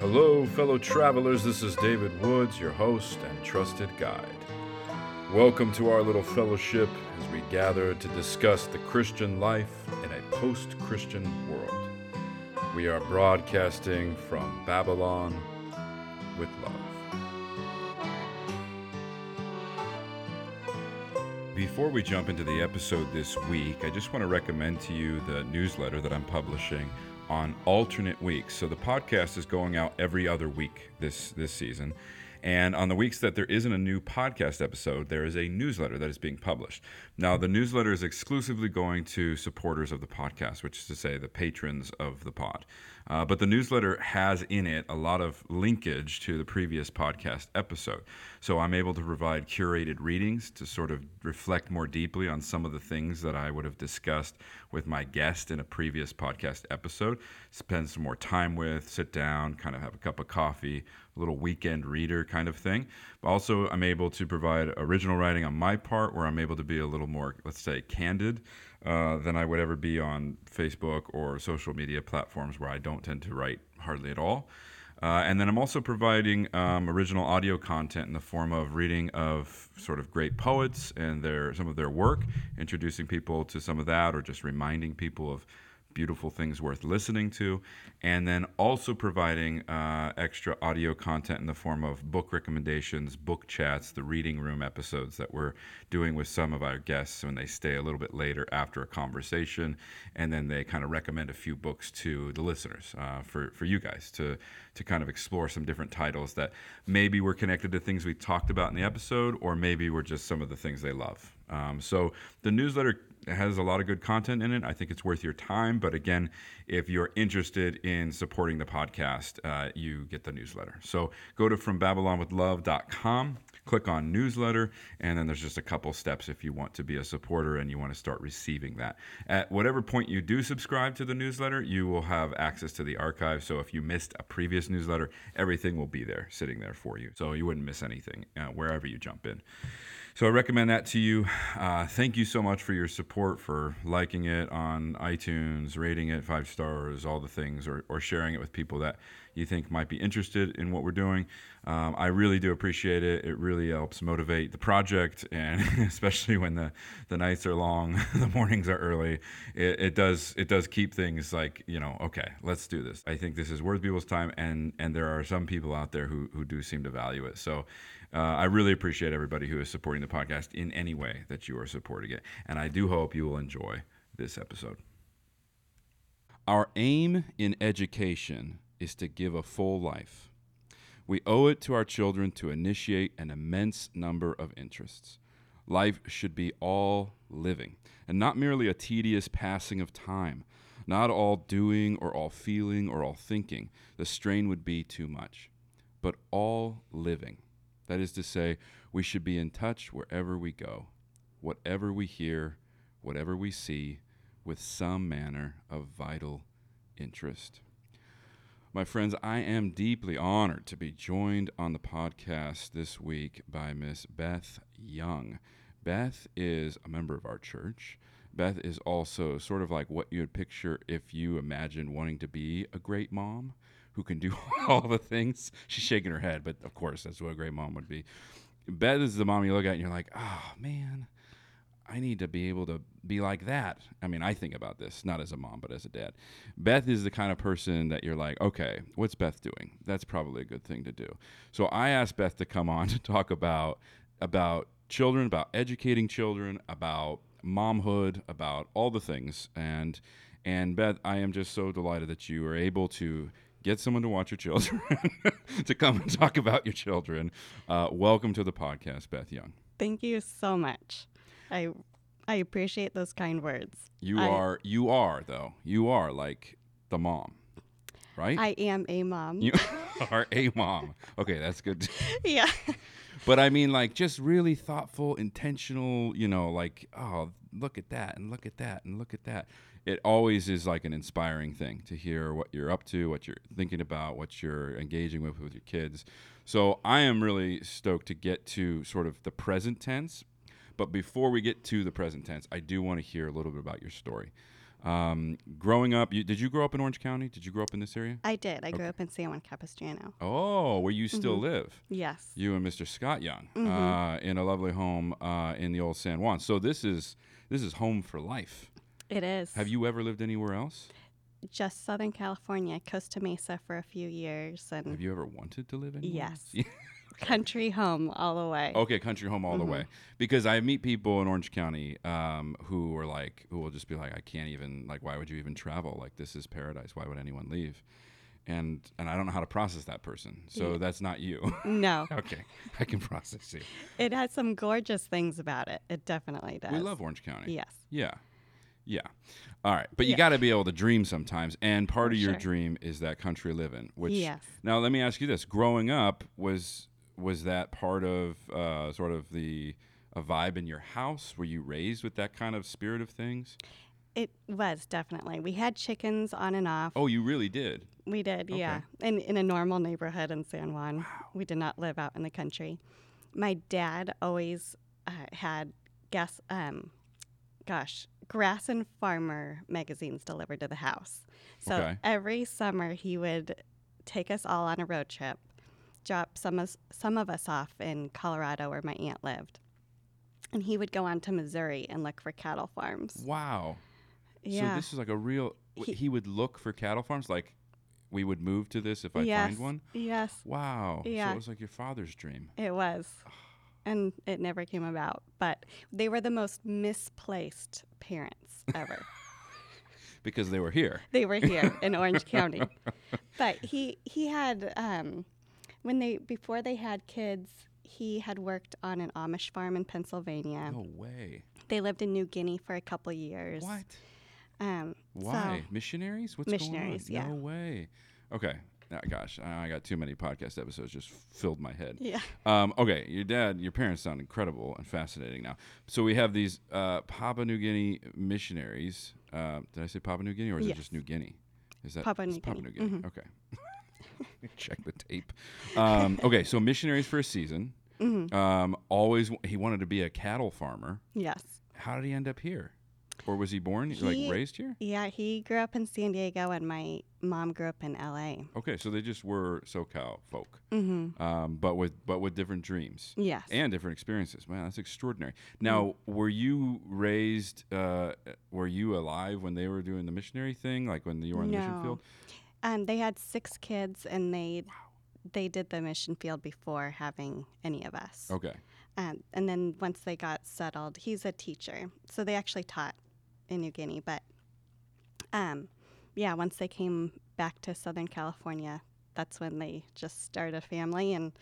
Hello, fellow travelers. This is David Woods, your host and trusted guide. Welcome to our little fellowship as we gather to discuss the Christian life in a post Christian world. We are broadcasting from Babylon with love. Before we jump into the episode this week, I just want to recommend to you the newsletter that I'm publishing on alternate weeks. So the podcast is going out every other week this this season. And on the weeks that there isn't a new podcast episode, there is a newsletter that is being published. Now, the newsletter is exclusively going to supporters of the podcast, which is to say the patrons of the pod. Uh, but the newsletter has in it a lot of linkage to the previous podcast episode. So I'm able to provide curated readings to sort of reflect more deeply on some of the things that I would have discussed with my guest in a previous podcast episode. Spend some more time with, sit down, kind of have a cup of coffee, little weekend reader kind of thing. But also, I'm able to provide original writing on my part where I'm able to be a little more, let's say, candid. Uh, than I would ever be on Facebook or social media platforms where I don't tend to write hardly at all. Uh, and then I'm also providing um, original audio content in the form of reading of sort of great poets and their some of their work, introducing people to some of that, or just reminding people of beautiful things worth listening to, and then also providing uh, extra audio content in the form of book recommendations, book chats, the reading room episodes that we're doing with some of our guests when they stay a little bit later after a conversation, and then they kind of recommend a few books to the listeners uh, for for you guys to to kind of explore some different titles that maybe were connected to things we talked about in the episode, or maybe were just some of the things they love. Um, so the newsletter has a lot of good content in it. I think it's worth your time. But again, if you're interested in supporting the podcast, uh, you get the newsletter. So go to FromBabylonWithLove.com, click on newsletter, and then there's just a couple steps if you want to be a supporter and you want to start receiving that. At whatever point you do subscribe to the newsletter, you will have access to the archive. So if you missed a previous newsletter, everything will be there, sitting there for you. So you wouldn't miss anything uh, wherever you jump in. So I recommend that to you. Uh, thank you so much for your support, for liking it on iTunes, rating it five stars, all the things, or, or sharing it with people that you think might be interested in what we're doing. Um, I really do appreciate it. It really helps motivate the project, and especially when the, the nights are long, the mornings are early. It, it does it does keep things like you know okay, let's do this. I think this is worth people's time, and and there are some people out there who who do seem to value it. So uh, I really appreciate everybody who is supporting the podcast in any way that you are supporting it. And I do hope you will enjoy this episode. Our aim in education is to give a full life. We owe it to our children to initiate an immense number of interests. Life should be all living, and not merely a tedious passing of time, not all doing or all feeling or all thinking. The strain would be too much, but all living. That is to say, we should be in touch wherever we go, whatever we hear, whatever we see, with some manner of vital interest. My friends, I am deeply honored to be joined on the podcast this week by Miss Beth Young. Beth is a member of our church. Beth is also sort of like what you would picture if you imagine wanting to be a great mom who can do all the things. She's shaking her head, but of course, that's what a great mom would be. Beth is the mom you look at and you're like, oh man, I need to be able to be like that. I mean, I think about this not as a mom, but as a dad. Beth is the kind of person that you're like, okay, what's Beth doing? That's probably a good thing to do. So I asked Beth to come on to talk about about children, about educating children, about momhood, about all the things. And and Beth, I am just so delighted that you are able to get someone to watch your children, to come and talk about your children. Uh, welcome to the podcast, Beth Young. Thank you so much. I I appreciate those kind words. You I, are you are though. You are like the mom. Right? I am a mom. You are a mom. Okay, that's good. yeah. But I mean like just really thoughtful, intentional, you know, like, oh, look at that and look at that and look at that it always is like an inspiring thing to hear what you're up to, what you're thinking about, what you're engaging with with your kids. So I am really stoked to get to sort of the present tense. But before we get to the present tense, I do want to hear a little bit about your story. Um, growing up, you, did you grow up in Orange County? Did you grow up in this area? I did. I grew up in San Juan Capistrano. Oh, where you still Mhm. live? Yes. You and Mr. Scott Young Mhm. uh, in a lovely home uh, in the old San Juan. So this is this is home for life. It is. Have you ever lived anywhere else? Just Southern California, Costa Mesa for a few years, and Have you ever wanted to live anywhere? Yes. else? country home all the way. Okay, country home all the Mhm. way. Because I meet people in Orange County um, who are like, who will just be like, I can't even, like, why would you even travel? Like, this is paradise. Why would anyone leave? And and I don't know how to process that person. So Yeah. that's not you. No, okay, I can process you. it has some gorgeous things about it. It definitely does. We love Orange County. Yes. Yeah. Yeah. All right. But you Yeah. got to be able to dream sometimes. And part of your sure. dream is that country living, which Yes. now let me ask you this. Growing up, was was that part of uh, sort of the a vibe in your house? Were you raised with that kind of spirit of things? It was definitely. We had chickens on and off. Oh, you really did. We did, yeah. In in a normal neighborhood in San Juan. We did not live out in the country. My dad always uh, had gas um gosh, Grass and Farmer magazines delivered to the house. So Okay. every summer he would take us all on a road trip, drop some of, some of us off in Colorado where my aunt lived. And he would go on to Missouri and look for cattle farms. Wow. Yeah. So this is like a real. He, He- would look for cattle farms. Like we would move to this if I yes. find one. Yes. Wow. Yeah. So it was like your father's dream. It was. And it never came about. But they were the most misplaced parents ever. Because they were here. they were here in Orange County. But he he had um, when they before they had kids, he had worked on an Amish farm in Pennsylvania. No way. They lived in New Guinea for a couple years. What? Um, Why? Missionaries? What's Missionaries, going on? yeah. No way. Okay. Oh, gosh, I I got too many podcast episodes just filled my head. Yeah. Um, okay, your dad, your parents sound incredible and fascinating now. So we have these uh, Papua New Guinea missionaries. Uh, did I say Papua New Guinea or is it just New Guinea? Is that Papua New Papua New Guinea. Guinea? Okay. Check the tape. Um, okay, so missionaries for a season. Mhm. Um, always, w- he wanted to be a cattle farmer. Yes. How did he end up here? Or was he born, He- like raised here? Yeah, he grew up in San Diego and my mom grew up in LA. Okay, so they just were SoCal folk, Mm-hmm. um, but with but with different dreams Yes. and different experiences. Man, that's extraordinary. Now, were you raised? Uh, were you alive when they were doing the missionary thing, like when you were in the mission field? Um, they had six kids, and they they did the mission field before having any of us. Okay, Um, and then once they got settled, he's a teacher, so they actually taught in New Guinea. But um, yeah, once they came back to Southern California, that's when they just started a family and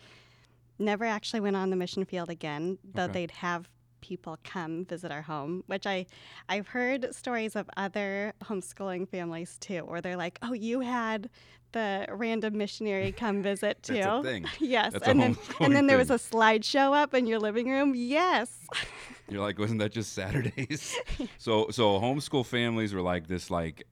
never actually went on the mission field again. Though Okay. they'd have people come visit our home, which I I've heard stories of other homeschooling families too, where they're like, "Oh, you had." The random missionary come visit too. That's a thing. Yes, That's and then and then there was a slideshow up in your living room. Yes. you're like, wasn't that just Saturdays? so so homeschool families were like this like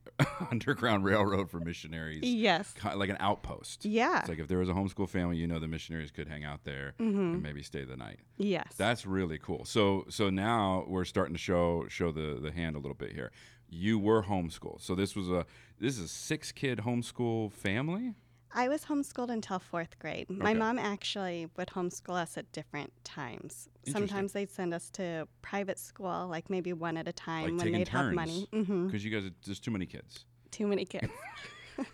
underground railroad for missionaries, yes. ki- like an outpost. Yeah. It's like if there was a homeschool family, you know, the missionaries could hang out there hmm and maybe stay the night. Yes. That's really cool. So so now we're starting to show show the the hand a little bit here. You were homeschooled. So this was a this is a six kid homeschool family. I was homeschooled until fourth grade. My mom actually would homeschool us at different times. Sometimes they'd send us to private school, like maybe one at a time Like when they'd have money. because mm-hmm. you guys are there's too many kids. Too many kids.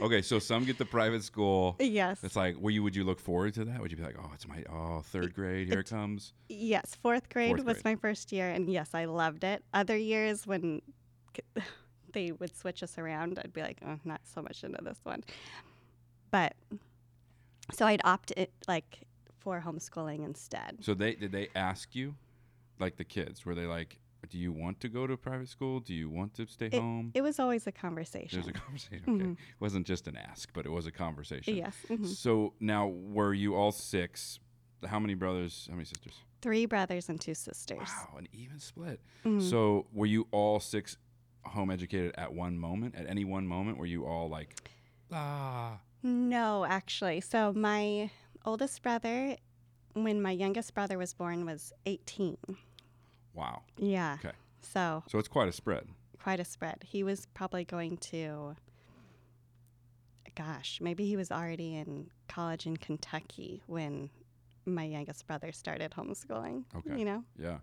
Okay, so some get the private school. yes. It's like, were you would you look forward to that? Would you be like, oh, it's my oh third grade, here it comes. Yes. Fourth grade Fourth was grade. my first year, and yes, I loved it. Other years when they would switch us around, I'd be like, oh, not so much into this one. But so I'd opt it like for homeschooling instead. So they did they ask you, like the kids, were they like, do you want to go to private school? Do you want to stay home? It was always a conversation. It was a conversation. Okay, Mhm. it wasn't just an ask, but it was a conversation. Yes. mhm. So now, were you all six? How many brothers? How many sisters? Three brothers and two sisters. Wow, an even split. Mhm. So were you all six home educated at one moment? At any one moment, were you all like, ah? No, actually. So my oldest brother, when my youngest brother was born, was 18. Wow. Yeah. Okay. So So it's quite a spread. quite a spread. He was probably going to, gosh, maybe he was already in college in Kentucky when my youngest brother started homeschooling. Okay. You know? Yeah.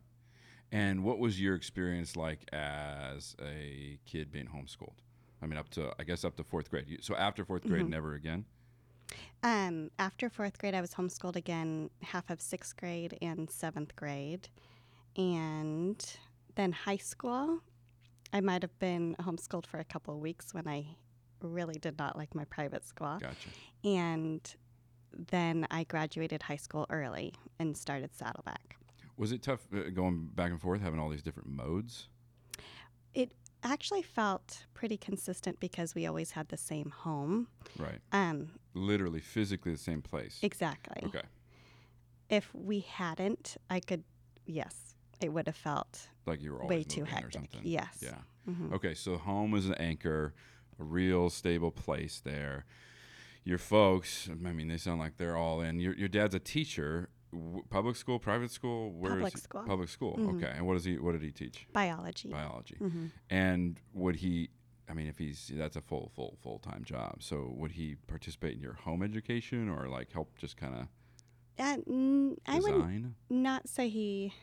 And what was your experience like as a kid being homeschooled? I mean, up to I guess up to fourth grade. So after 4th grade, Mhm. never again. Um, after fourth grade, I was homeschooled again, half of sixth grade and seventh grade. And then high school, I might have been homeschooled for a couple of weeks when I really did not like my private school. Gotcha. And then I graduated high school early and started Saddleback. Was it tough uh, going back and forth, having all these different modes? It actually felt pretty consistent because we always had the same home. Right. Um, Literally, physically the same place. exactly. Okay. If we hadn't, I could, yes, it would have felt Like you were way too moving or hectic. something. Yes. Yeah. Mhm. Okay, so home is an anchor, a real stable place there. Your folks, I mean, they sound like they're all in. Your, your dad's a teacher, w- public school, private school. Where Public school. Public school. Mhm. Okay, and what does he? What did he teach? Biology. Biology. hmm And would he? I mean, if he's that's a full, full, full time job. So would he participate in your home education or like help just kind of Uh, n- I would not say he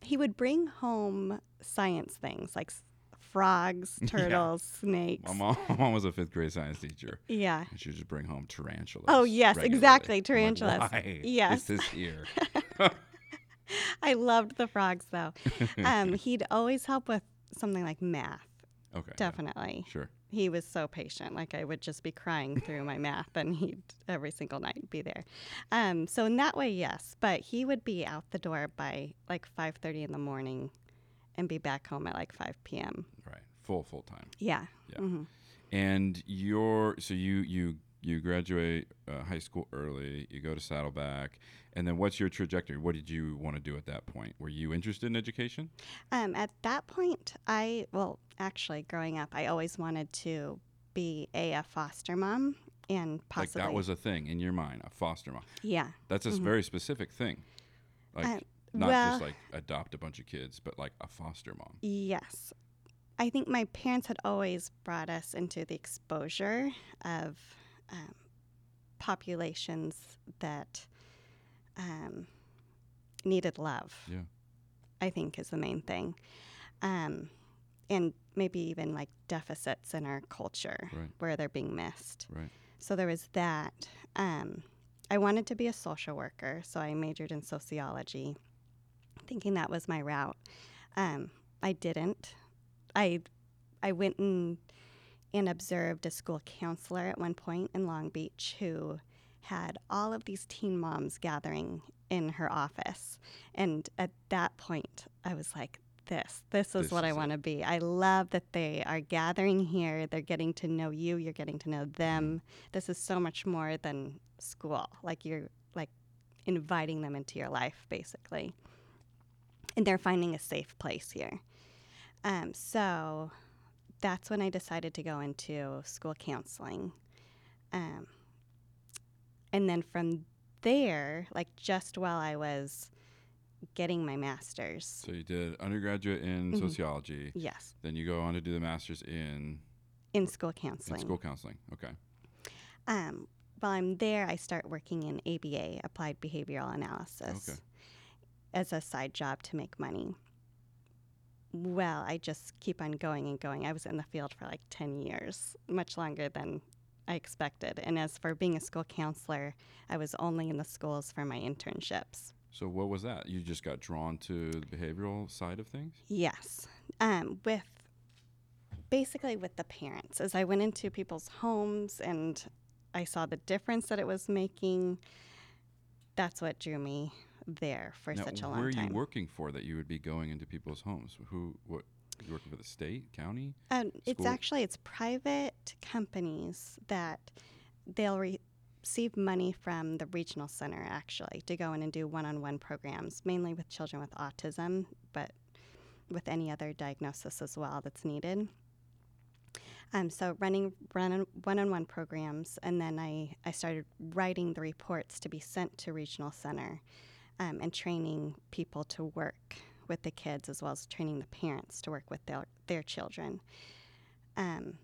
he would bring home science things like s- frogs, Yeah. turtles, snakes. My mom, my mom was a fifth grade science teacher, Yeah. and she would just bring home tarantulas. Oh, yes, regularly. exactly, I'm like, tarantulas. Why Yes. is this here? I loved the frogs though. Um, he'd always help with something like math. okay. yeah, Definitely. Sure. He was so patient. Like I would just be crying through my math and he'd every single night be there. Um, so in that way, yes. But he would be out the door by like five thirty in the morning and be back home at like five PM. Right. Full full time. Yeah. Yeah. Mhm. And your so you you you graduate uh, high school early. You go to Saddleback, and then what's your trajectory? What did you want to do at that point? Were you interested in education? Um, at that point, I, well, actually, growing up, I always wanted to be a, a foster mom and possibly. Like that was a thing in your mind, a foster mom. Yeah. That's a Mhm. very specific thing. Like Uh, not well- just like adopt a bunch of kids, but like a foster mom. Yes. I think my parents had always brought us into the exposure of um, populations that um, needed love. Yeah. I think is the main thing. Um, and maybe even like deficits in our culture Right. where they're being missed. Right. So there was that. Um, I wanted to be a social worker, so I majored in sociology, thinking that was my route. Um, I didn't. I I went and and observed a school counselor at one point in Long Beach who had all of these teen moms gathering in her office, and at that point, I was like. This, this is This what is I want to be. I love that they are gathering here. They're getting to know you. You're getting to know them this is so much more than school. Like you're like inviting them into your life, basically. And they're finding a safe place here. Um, so that's when I decided to go into school counseling. Um, and then from there, like just while I was getting my master's, So you did undergraduate in Mhm. sociology, yes, then you go on to do the master's in, in school in counseling. school counseling. Okay. Um, while I'm there, I start working in ABA, Applied Behavioral Analysis, Okay. As a side job to make money. Well, I just keep on going and going. I was in the field for like 10 years, much longer than I expected. And as for being a school counselor, I was only in the schools for my internships. So what was that? You just got drawn to the behavioral side of things? Yes. Um, with basically with the parents, as I went into people's homes and I saw the difference that it was making, that's what drew me there for now, such a long time. where are you working for that you would be going into people's homes? Who? What? You working for the state, county? Um, it's actually it's private companies that they'll re- receive money from the regional center actually to go in and do one-on-one programs, mainly with children with autism, but with any other diagnosis as well that's needed. Um, so running run one-on-one programs, and then I, I started writing the reports to be sent to regional center, um, and training people to work with the kids as well as training the parents to work with their their children. Um,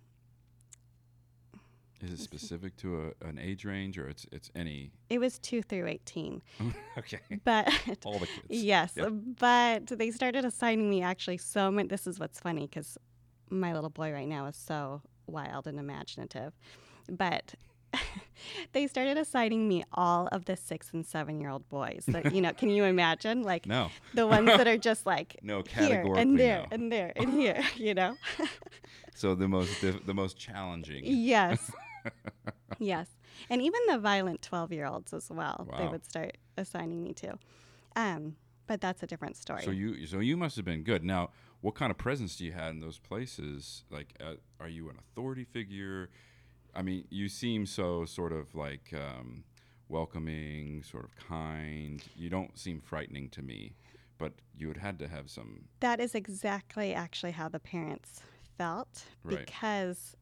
Is it specific to a, an age range or it's it's any? it was two through eighteen, okay. but All the kids. yes, Yep. but they started assigning me actually so many. This is what's funny because my little boy right now is so wild and imaginative, but. they started assigning me all of the six and seven year old boys that you know can you imagine like No. the ones that are just like No, here and there no. and there and here you know So the most diff- the most challenging. yes yes and even the violent 12 year olds as well they would start assigning me to um, but that's a different story So you so you must have been good. Now, what kind of presence do you have in those places? Like, uh, are you an authority figure? I mean, you seem so sort of like um, welcoming, sort of kind. You don't seem frightening to me, but you had had to have some. that is exactly actually how the parents felt Right. because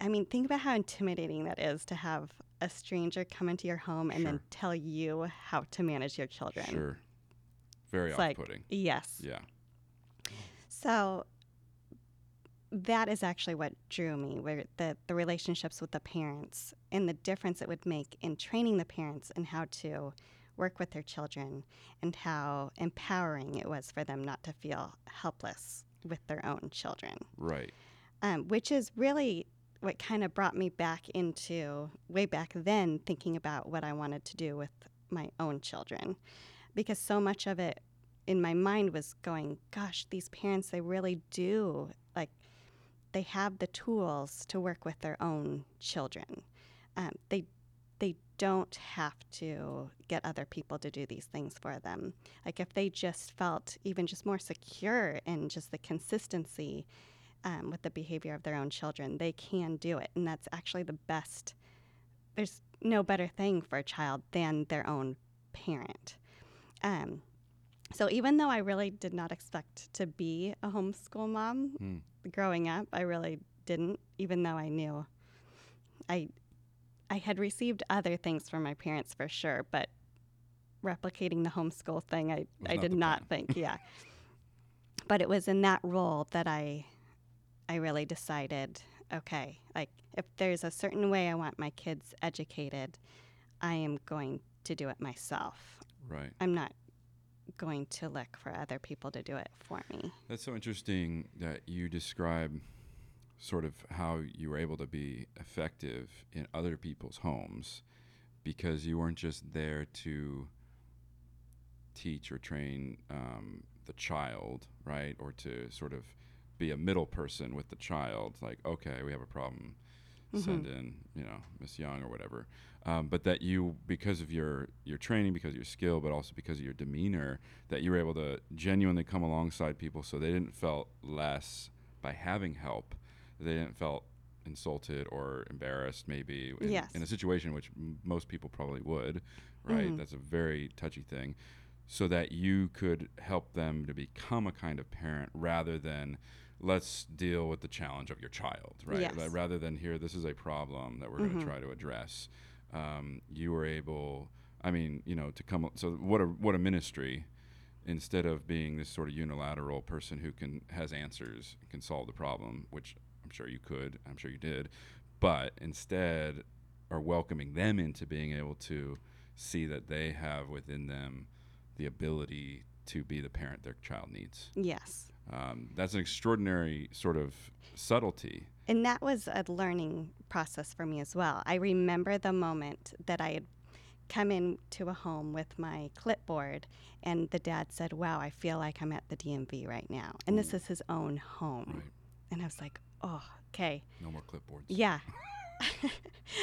i mean think about how intimidating that is to have a stranger come into your home and then tell you how to manage your children Sure. Very It's off-putting. yes yeah. So that is actually what drew me, where the, the relationships with the parents and the difference it would make in training the parents and how to work with their children and how empowering it was for them not to feel helpless with their own children. Right. Um, which is really what kind of brought me back into way back then thinking about what I wanted to do with my own children. Because so much of it in my mind was going, gosh, these parents, they really do, they have the tools to work with their own children. Um, they, they don't have to get other people to do these things for them. Like, if they just felt even just more secure in just the consistency um, with the behavior of their own children, they can do it. And that's actually the best. There's no better thing for a child than their own parent. Um, so even though I really did not expect to be a homeschool mom Hmm. growing up, I really didn't. Even though I knew, I, I had received other things from my parents for sure, but replicating the homeschool thing, I, Was I not did not plan. think. Yeah, but it was in that role that I, I really decided, okay, like if there's a certain way I want my kids educated, I am going to do it myself. Right. I'm not going to look for other people to do it for me. That's so interesting that you describe sort of how you were able to be effective in other people's homes because you weren't just there to teach or train um, the child, right? Or to sort of be a middle person with the child, like, okay, we have a problem, send in, you know, Miss Young or whatever. Um, but that you, because of your your training, because of your skill, but also because of your demeanor, that you were able to genuinely come alongside people, so they didn't felt less by having help. They didn't felt insulted or embarrassed, maybe in, Yes. in a situation which m- most people probably would, right? Mhm. That's a very touchy thing. So that you could help them to become a kind of parent rather than let's deal with the challenge of your child, right? Yes. Like, rather than here, this is a problem that we're going Mhm. to try to address. Um, you were able, I mean, you know, to come. So what a what a ministry. Instead of being this sort of unilateral person who can has answers, can solve the problem, which I'm sure you could, I'm sure you did, but instead are welcoming them into being able to see that they have within them the ability to be the parent their child needs. Yes. Um, that's an extraordinary sort of subtlety. And that was a learning process for me as well. I remember the moment that I had come into a home with my clipboard and the dad said, Wow, I feel like I'm at the DMV right now. And this is his own home. Right. And I was like, Oh, okay. No more clipboards. Yeah.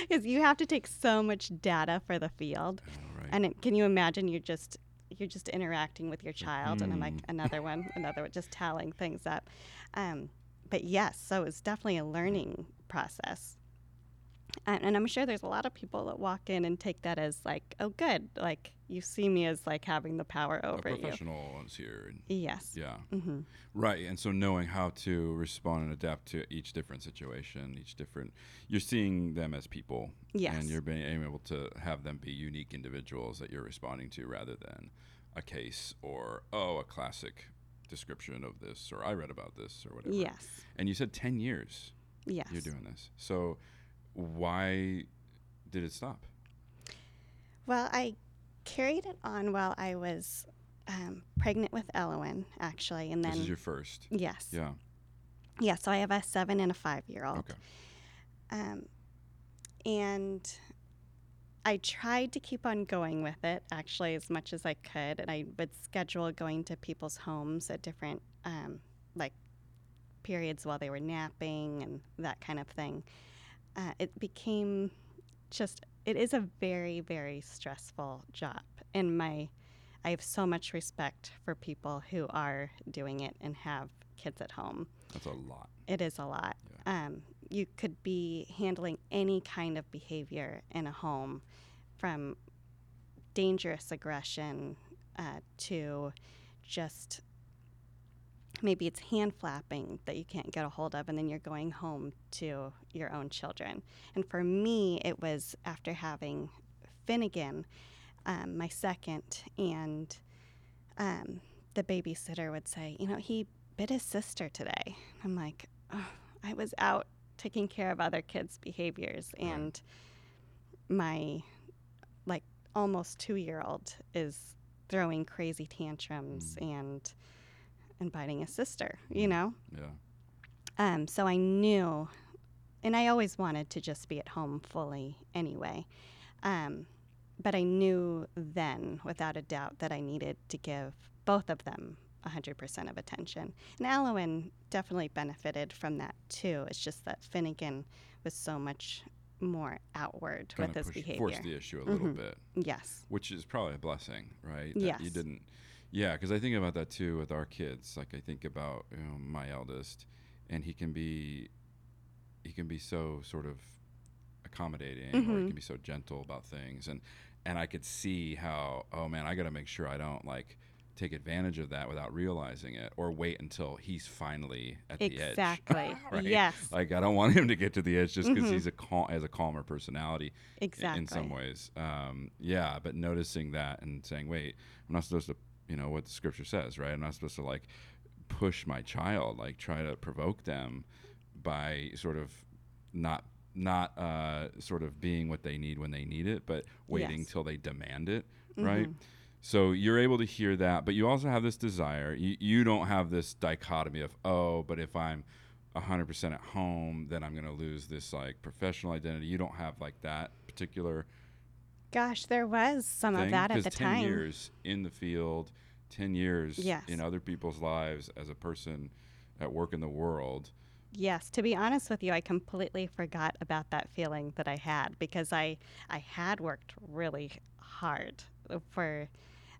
Because you have to take so much data for the field. Oh, right. And it, can you imagine you're just you're just interacting with your child and I'm like hmm. another one, another one, just tallying things up. Um, but yes, so it's definitely a learning process. And, and I'm sure there's a lot of people that walk in and take that as like, oh, good, like you see me as like having the power a over you. professional is here. Yes. yeah. hmm Right, and so knowing how to respond and adapt to each different situation, each different, you're seeing them as people, Yes. and you're being able to have them be unique individuals that you're responding to, rather than a case or oh, a classic description of this, or I read about this, or whatever. Yes. And you said 10 years Yes. you're doing this. So why did it stop? Well, I carried it on while I was um, pregnant with Elowen, actually, and then this is your first. yes, Yeah. yeah. So I have a seven and a five year old. Okay. Um, and I tried to keep on going with it actually as much as I could, and I would schedule going to people's homes at different um, like periods while they were napping and that kind of thing. Uh, it became just it is a very very stressful job, and my I have so much respect for people who are doing it and have kids at home. That's a lot. It is a lot. Um, you could be handling any kind of behavior in a home, from dangerous aggression uh, to just maybe it's hand flapping that you can't get a hold of, and then you're going home to your own children. And for me, it was after having Finnegan, um, my second, and um, the babysitter would say, You know, he bit his sister today. I'm like, oh, I was out taking care of other kids' behaviors, and my like almost two year old is throwing crazy tantrums and and biting his sister, you know? Yeah. Um, so I knew, and I always wanted to just be at home fully anyway. Um, but I knew then, without a doubt, that I needed to give both of them 100% of attention. And Elowen definitely benefited from that too. It's just that Finnegan was so much more outward Kind with his behavior. force the issue a little Mhm. bit, yes. which is probably a blessing, right? That You didn't. Yeah, because I think about that too with our kids. Like I think about you know, my eldest, and he can be, he can be so sort of accommodating, or he Mhm. can be so gentle about things, and and I could see how oh man, I got to make sure I don't like take advantage of that without realizing it, or wait until he's finally at the edge. Exactly. right? Yes. Like I don't want him to get to the edge just because Mhm. he's a cal- has a calmer personality exactly. in some ways. Um, yeah, but noticing that and saying, wait, I'm not supposed to, you know, what the scripture says, right? I'm not supposed to like push my child, like try to provoke them by sort of not not uh, sort of being what they need when they need it, but waiting Yes. till they demand it, right? Mhm. So you're able to hear that, but you also have this desire. You, you don't have this dichotomy of, oh, but if I'm 100% at home, then I'm going to lose this like professional identity. You don't have like that particular Gosh, there was some thing of that at the 'cause 10 time. years in the field, 10 years Yes. in other people's lives as a person at work in the world. Yes, to be honest with you, I completely forgot about that feeling that I had because I I had worked really hard for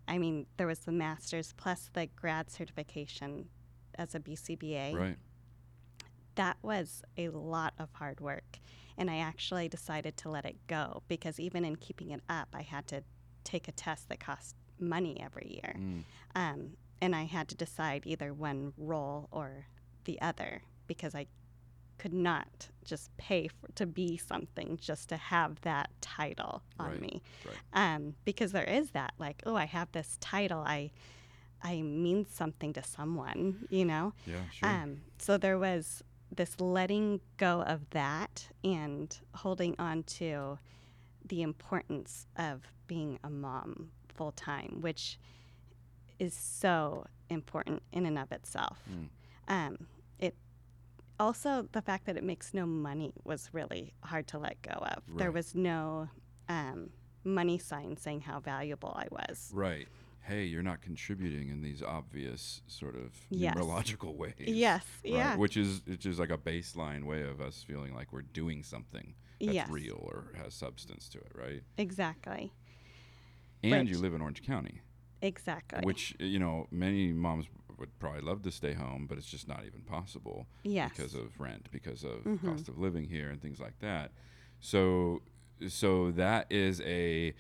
I mean, there was the masters plus the grad certification as a BCBA. Right. That was a lot of hard work. And I actually decided to let it go because even in keeping it up, I had to take a test that cost money every year. Mm. Um, and I had to decide either one role or the other because I could not just pay for, to be something just to have that title on Right, me. right. Um, because there is that, like, oh, I have this title. I, I mean something to someone, you know. Yeah, sure. Um, so there was this letting go of that and holding on to the importance of being a mom full time, which is so important in and of itself. Mm. Um, it also the fact that it makes no money was really hard to let go of. There was no um, money sign saying how valuable I was. right. Hey, you're not contributing in these obvious sort of Yes. numerological ways. Yes, right? yeah, Which is which is like a baseline way of us feeling like we're doing something that's yes, real or has substance to it, right? exactly, And you live in Orange County, exactly. which you know many moms would probably love to stay home, but it's just not even possible yes, because of rent, because of Mhm. cost of living here, and things like that. So, so that is a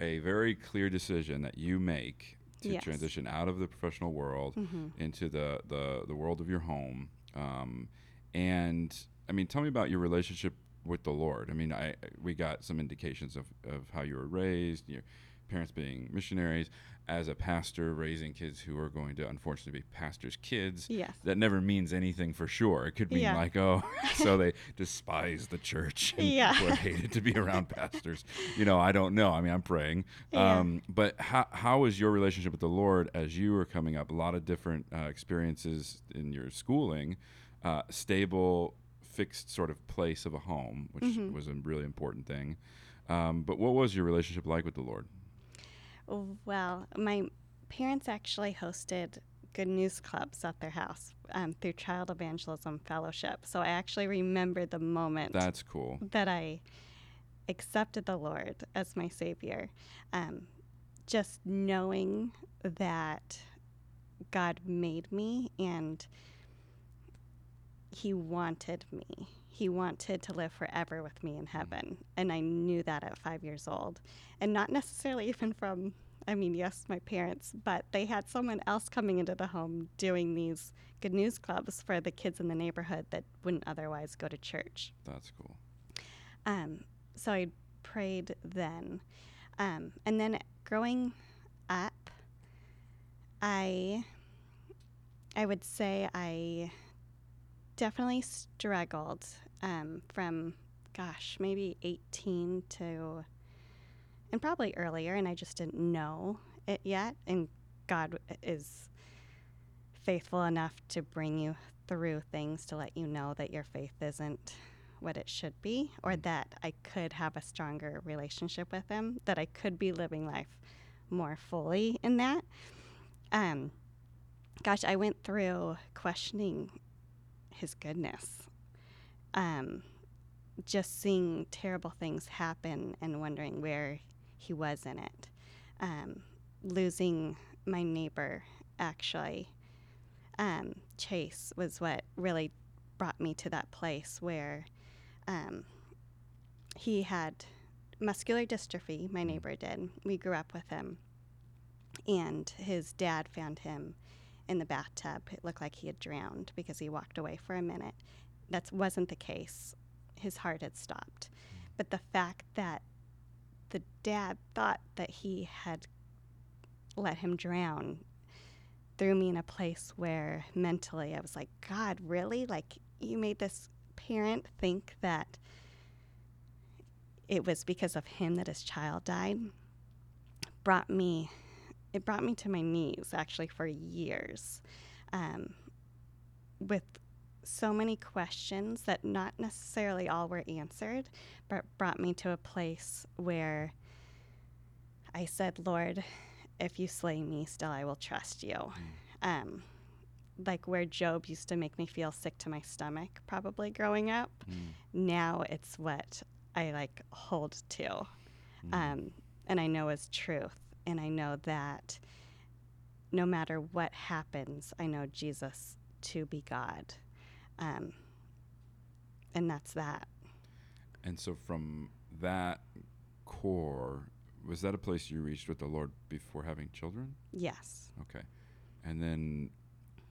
a very clear decision that you make to Yes. transition out of the professional world hmm into the, the, the world of your home. Um, and I mean, tell me about your relationship with the Lord. I mean, I we got some indications of, of how you were raised, your parents being missionaries, as a pastor raising kids who are going to unfortunately be pastors' kids. Yes. That never means anything for sure. It could mean Yeah. like, oh, so they despise the church and Yeah. or hated to be around pastors. You know, I don't know. I mean, I'm praying. Yeah. Um, but how how was your relationship with the Lord as you were coming up? A lot of different uh, experiences in your schooling, uh, stable, fixed sort of place of a home, which Mhm. was a really important thing. Um, but what was your relationship like with the Lord? Well, my parents actually hosted good news clubs at their house um, through Child Evangelism Fellowship. So I actually remember the moment That's cool. that I accepted the Lord as my Savior. Um, just knowing that God made me and He wanted me. He wanted to live forever with me in heaven. And I knew that at five years old. And not necessarily even from, I mean, yes, my parents, but they had someone else coming into the home doing these good news clubs for the kids in the neighborhood that wouldn't otherwise go to church. That's cool. Um, so I prayed then. Um, and then growing up, I I would say I definitely struggled um, from gosh maybe 18 to and probably earlier and I just didn't know it yet and God is faithful enough to bring you through things to let you know that your faith isn't what it should be or that I could have a stronger relationship with him, that I could be living life more fully in that. Um, gosh, I went through questioning his goodness. Um, just seeing terrible things happen and wondering where he was in it. Um, losing my neighbor, actually, um, Chase, was what really brought me to that place where um, he had muscular dystrophy, my neighbor did. We grew up with him. And his dad found him in the bathtub. It looked like he had drowned because he walked away for a minute. That wasn't the case. His heart had stopped. But the fact that the dad thought that he had let him drown threw me in a place where mentally I was like, God, really? Like, you made this parent think that it was because of him that his child died brought me it brought me to my knees actually for years um, with so many questions that not necessarily all were answered but brought me to a place where i said lord if you slay me still i will trust you um, like where Job used to make me feel sick to my stomach probably growing up Mm. now it's what I like hold to, Mm. um, and I know is truth, and I know that no matter what happens, I know Jesus to be God, um, and that's that. And so from that core, was that a place you reached with the Lord before having children? Yes. Okay. And then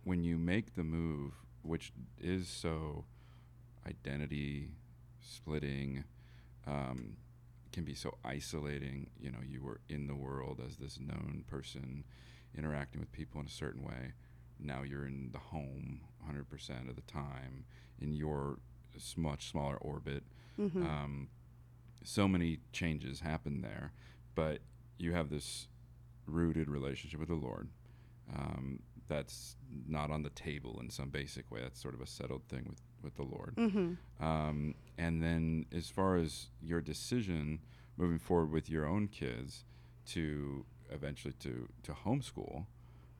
when you make the move, which is so identity splitting, um, can be so isolating. You know, you were in the world as this known person, interacting with people in a certain way. Now you're in the home 100% of the time in your much smaller orbit. hmm Um, so many changes happen there, but you have this rooted relationship with the Lord um, that's not on the table in some basic way. That's sort of a settled thing with, with the Lord. hmm Um, and then, as far as your decision moving forward with your own kids to eventually to, to homeschool,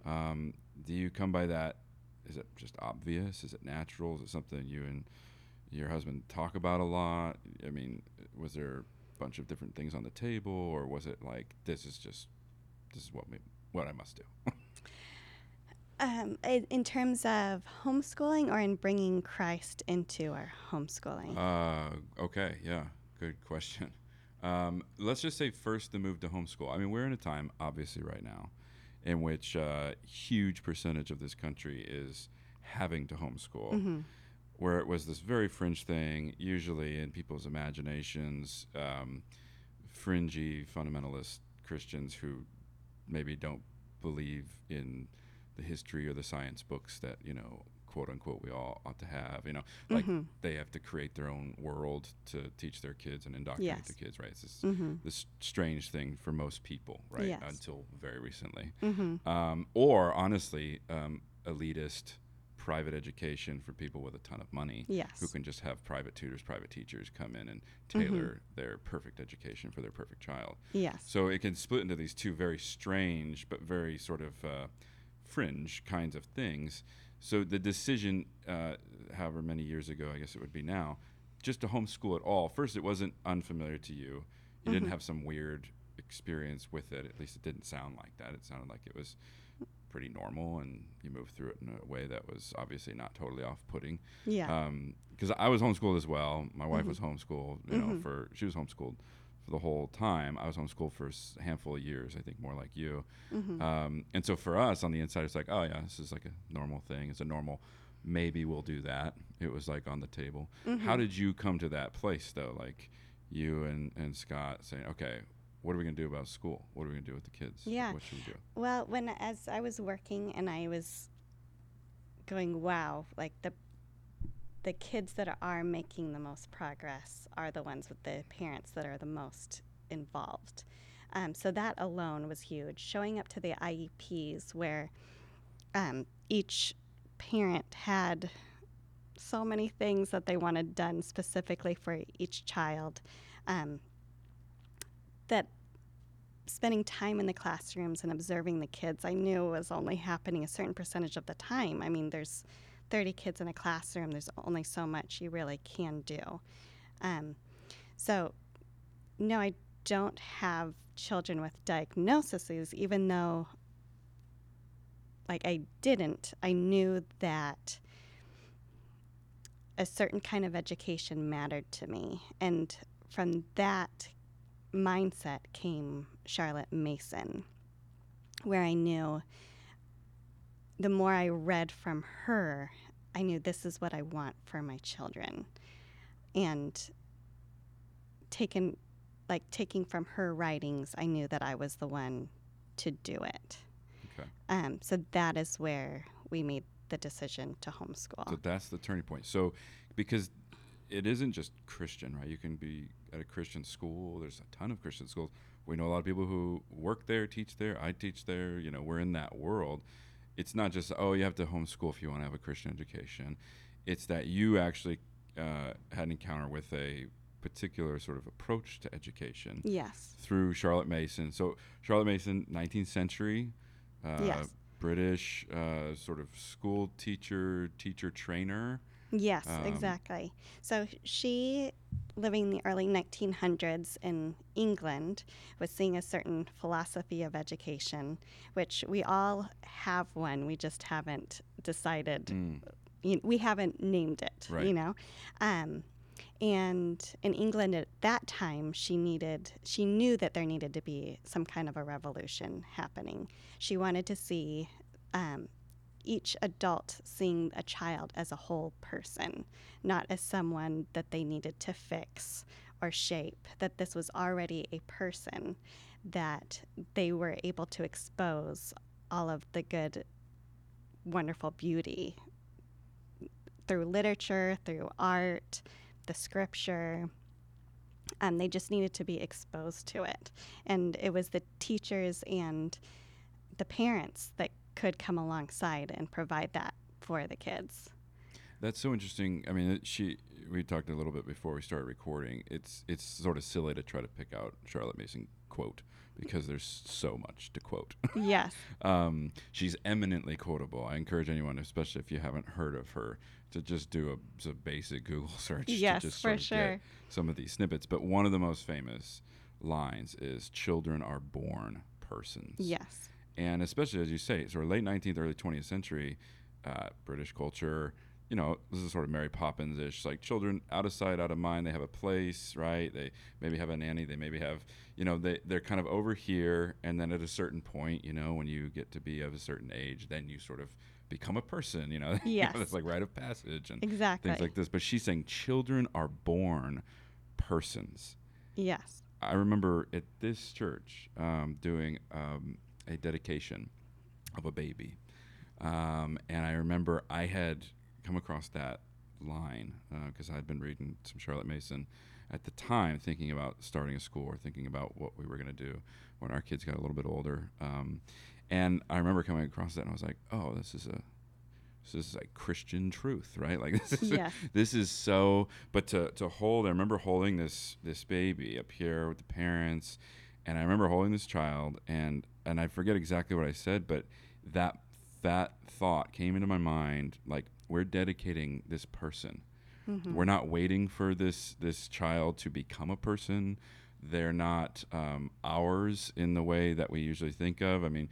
um, do you come by that? Is it just obvious? Is it natural? Is it something you and your husband talk about a lot? I mean, was there a bunch of different things on the table, or was it like this is just this is what me, what I must do? Um, in in terms of homeschooling or in bringing Christ into our homeschooling. Uh, okay, yeah, good question. Um, let's just say first the move to homeschool. I mean, we're in a time, obviously, right now, in which a huge percentage of this country is having to homeschool, hmm where it was this very fringe thing, usually in people's imaginations, um, fringy fundamentalist Christians who maybe don't believe in the history or the science books that you know quote unquote we all ought to have you know like Mhm. they have to create their own world to teach their kids and indoctrinate Yes. the kids right it's this, Mhm. this strange thing for most people right Yes. until very recently Mhm. um, or honestly um, elitist private education for people with a ton of money Yes. who can just have private tutors private teachers come in and Mm-hmm. tailor their perfect education for their perfect child Yes. so it can split into these two very strange but very sort of uh, fringe kinds of things. So the decision, uh, however many years ago, I guess it would be now, just to homeschool at all. First, it wasn't unfamiliar to you. You didn't mm-hmm. have some weird experience with it. At least it didn't sound like that. It sounded like it was pretty normal, and you moved through it in a way that was obviously not totally off-putting Yeah. Um, because I was homeschooled as well. My wife mm-hmm. was homeschooled, you know, mm-hmm. for she was homeschooled for the whole time. I was homeschooled for a handful of years, I think, more like you. Um, and so for us on the inside, it's like, oh yeah, this is like a normal thing. It's a normal. Maybe we'll do that. It was like on the table. How did you come to that place though? Like you and and Scott saying, okay, what are we gonna do about school? What are we gonna do with the kids? Yeah. What should we do? Well, when as I was working and I was going, wow, like the the kids that are making the most progress are the ones with the parents that are the most involved. Um, so that alone was huge. Showing up to the IEPs where um, each parent had so many things that they wanted done specifically for each child. Um, that spending time in the classrooms and observing the kids, I knew was only happening a certain percentage of the time. I mean, there's 30 kids in a classroom, there's only so much you really can do. Um, so, no, I don't have children with diagnoses, even though, like, I didn't. I knew that a certain kind of education mattered to me. And from that mindset came Charlotte Mason, where I knew the more I read from her, I knew this is what I want for my children. And taken like taking from her writings, I knew that I was the one to do it. Okay. Um, so that is where we made the decision to homeschool. So that's the turning point. So because it isn't just Christian, right? You can be at a Christian school. There's a ton of Christian schools. We know a lot of people who work there, teach there. I teach there. You know, we're in that world. It's not just oh, you have to homeschool if you want to have a Christian education. It's that you actually uh, had an encounter with a particular sort of approach to education yes. through Charlotte Mason. So Charlotte Mason, 19th century, uh, Yes. British uh, sort of school teacher, teacher trainer. Yes, Um, exactly. So she, living in the early 1900s in England, was seeing a certain philosophy of education, which we all have one. We just haven't decided. Mm. You we haven't named it. Right. You know, um, and in England at that time, she needed. She knew that there needed to be some kind of a revolution happening. She wanted to see. Um, each adult seeing a child as a whole person, not as someone that they needed to fix or shape, that this was already a person, that they were able to expose all of the good, wonderful beauty through literature, through art, the scripture. Um, they just needed to be exposed to it. And it was the teachers and the parents that could come alongside and provide that for the kids. That's so interesting. I mean, she. We talked a little bit before we started recording. It's it's sort of silly to try to pick out Charlotte Mason quote because there's so much to quote. Yes. um, she's eminently quotable. I encourage anyone, especially if you haven't heard of her, to just do a, a basic Google search Yes, to just for sure. get some of these snippets. But one of the most famous lines is "Children are born persons." Yes. And especially as you say, sort of late 19th, early 20th century uh, British culture. You know, this is sort of Mary Poppins ish. Like children out of sight, out of mind. They have a place, right? They maybe have a nanny. They maybe have, you know, they they're kind of over here, and then at a certain point, you know, when you get to be of a certain age, then you sort of become a person. You know, You know, it's like rite of passage and Exactly. things like this. But she's saying children are born persons. yes. I remember at this church um, doing um, a dedication of a baby, um, and I remember I had come across that line because uh, I had been reading some Charlotte Mason at the time, thinking about starting a school or thinking about what we were going to do when our kids got a little bit older. Um, and I remember coming across that, and I was like, "Oh, this is a this is like Christian truth, right? Like this is Yes. this is so. But to to hold, I remember holding this this baby up here with the parents, and I remember holding this child, and and I forget exactly what I said, but that that thought came into my mind, like we're dedicating this person. Mm-hmm. We're not waiting for this this child to become a person. They're not um, ours in the way that we usually think of. I mean,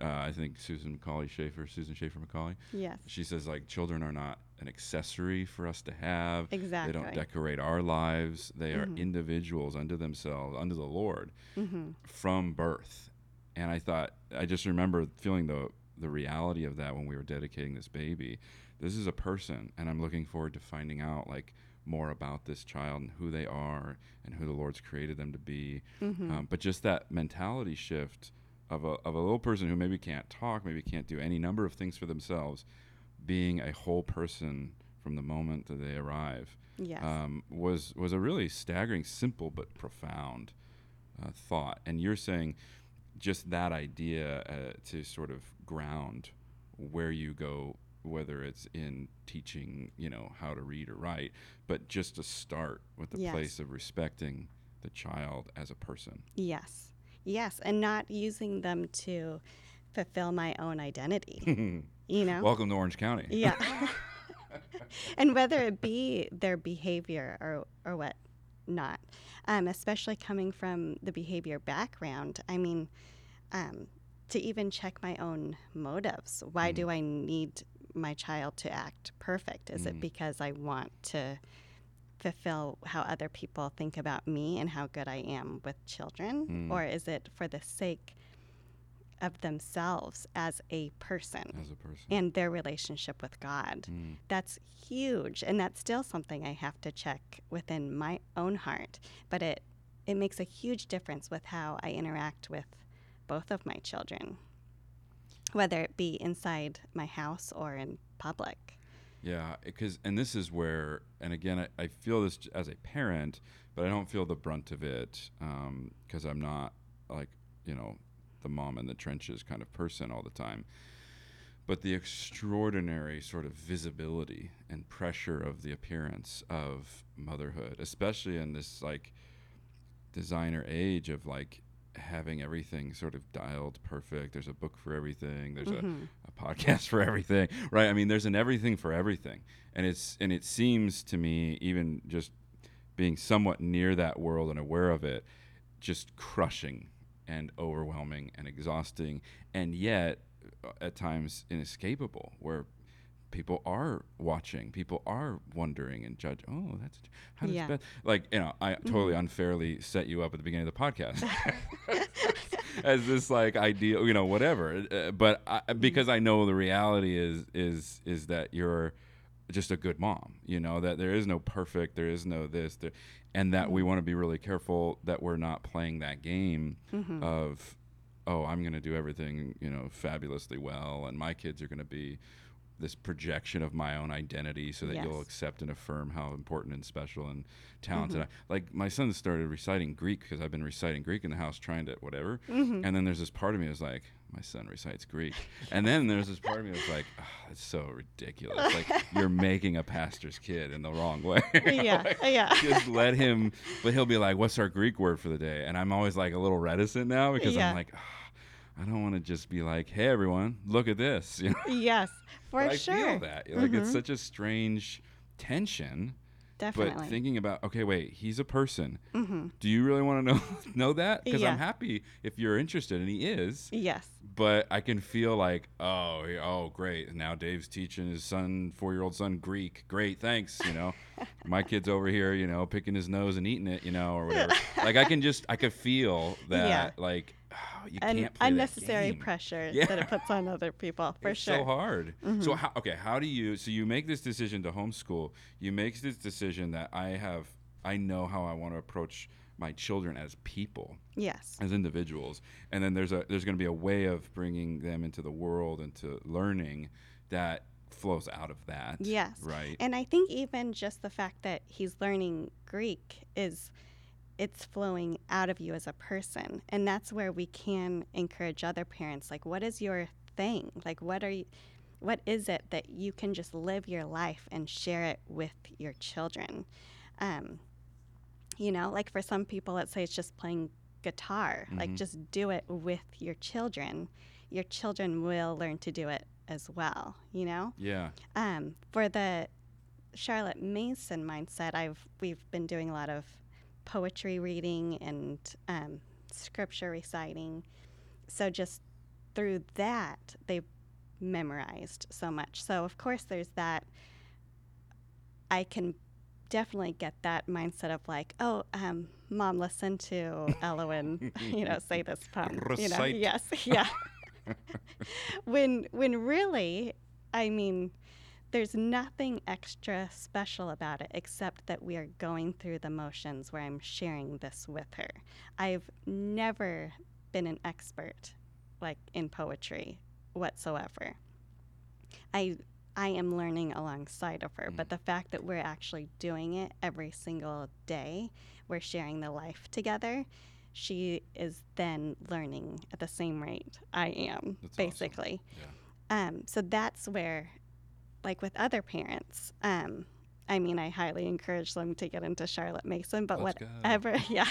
uh, I think Susan Macaulay Schaeffer, Susan Schaeffer Macaulay, Yes. she says like children are not an accessory for us to have. Exactly. They don't decorate our lives. They are Mhm. individuals unto themselves, unto the Lord, Mm-hmm. from birth. And I thought I just remember feeling the the reality of that when we were dedicating this baby. This is a person, and I'm looking forward to finding out like more about this child and who they are and who the Lord's created them to be. Mm-hmm. Um, but just that mentality shift of a, of a little person who maybe can't talk, maybe can't do any number of things for themselves, being a whole person from the moment that they arrive yes. um, was was a really staggering, simple but profound uh, thought. And you're saying just that idea uh, to sort of ground where you go, whether it's in teaching, you know, how to read or write, but just to start with the Yes. place of respecting the child as a person. yes. Yes. And not using them to fulfill my own identity. You know? Welcome to Orange County. Yeah. and whether it be their behavior or, or what not, um, especially coming from the behavior background, I mean, um, to even check my own motives. Why Mm. do I need my child to act perfect? Is Mm. it because I want to fulfill how other people think about me and how good I am with children? Mm. Or is it for the sake of themselves as a person? As a person. and their relationship with God. Mm. That's huge, and that's still something I have to check within my own heart. But it it makes a huge difference with how I interact with both of my children, whether it be inside my house or in public. Yeah, because and this is where, and again, I, I feel this as a parent, but I don't feel the brunt of it because I'm not like you know the mom in the trenches kind of person all the time. But the extraordinary sort of visibility and pressure of the appearance of motherhood, especially in this like designer age of like having everything sort of dialed perfect. There's a book for everything. There's a Mhm. a podcast for everything, right? I mean, there's an everything for everything, and it's and it seems to me, even just being somewhat near that world and aware of it, just crushing and overwhelming and exhausting, and yet uh, at times inescapable, where people are watching, people are wondering and judge. Oh, that's how does Yeah. Beth like you know? I totally unfairly set you up at the beginning of the podcast as this like ideal, you know, whatever. Uh, but I, because I know the reality is is is that you're just a good mom. You know that there is no perfect, there is no this, there, and that we want to be really careful that we're not playing that game Mhm. of oh i'm going to do everything you know fabulously well and my kids are going to be this projection of my own identity so that you'll accept and affirm how important and special and talented I, like my son started reciting greek because i've been reciting greek in the house trying to whatever. Mhm. and then there's this part of me that's like my son recites greek. And then there's this part of me that's like oh, it's so ridiculous. Like you're making a pastor's kid in the wrong way. Yeah, Like, yeah. just let him but he'll be like what's our greek word for the day? And i'm always like a little reticent now because Yeah. i'm like "Ah, i don't want to just be like hey everyone look at this you know yes, for But i feel that like it's Mhm. such a strange tension Definitely. but thinking about okay wait he's a person Mm-hmm. do you really want to know know that because Yeah. i'm happy if you're interested and he is Yes. but I can feel like, oh, oh, great. Now Dave's teaching his son, four-year-old son, Greek. Great, thanks. You know, my kid's over here, you know, picking his nose and eating it, you know, or whatever. like I can just, I could feel that, Yeah. like, oh, you Un- can't play unnecessary pressure Yeah. that it puts on other people, for it's sure. so hard. So Mhm. how, okay, how do you? So you make this decision to homeschool. You make this decision that I have. I know how I want to approach my children as people Yes. as individuals and then there's a there's going to be a way of bringing them into the world into learning that flows out of that Yes. right And I think even just the fact that he's learning Greek is it's flowing out of you as a person. And that's where we can encourage other parents like what is your thing? Like what are you what is it that you can just live your life and share it with your children? Um, you know, like for some people let's say it's just playing guitar. Like Mhm. just do it with your children. Your children will learn to do it as well, you know? yeah Um, for the Charlotte Mason mindset, I've we've been doing a lot of poetry reading and um, scripture reciting. So just through that, they memorized so much. So of course, there's that. I can definitely get that mindset of like, oh, um, mom, listen to Elowen, you know, say this poem. You know, Recite. yes, yeah. when when really, I mean, there's nothing extra special about it except that we are going through the motions where I'm sharing this with her. I've never been an expert like in poetry whatsoever. I I am learning alongside of her, but the fact that we're actually doing it every single day, we're sharing the life together. She is then learning at the same rate I am, That's awesome. basically. yeah Um, so that's where, like with other parents, um, I mean, I highly encourage them to get into Charlotte Mason, but Let's go. whatever, yeah,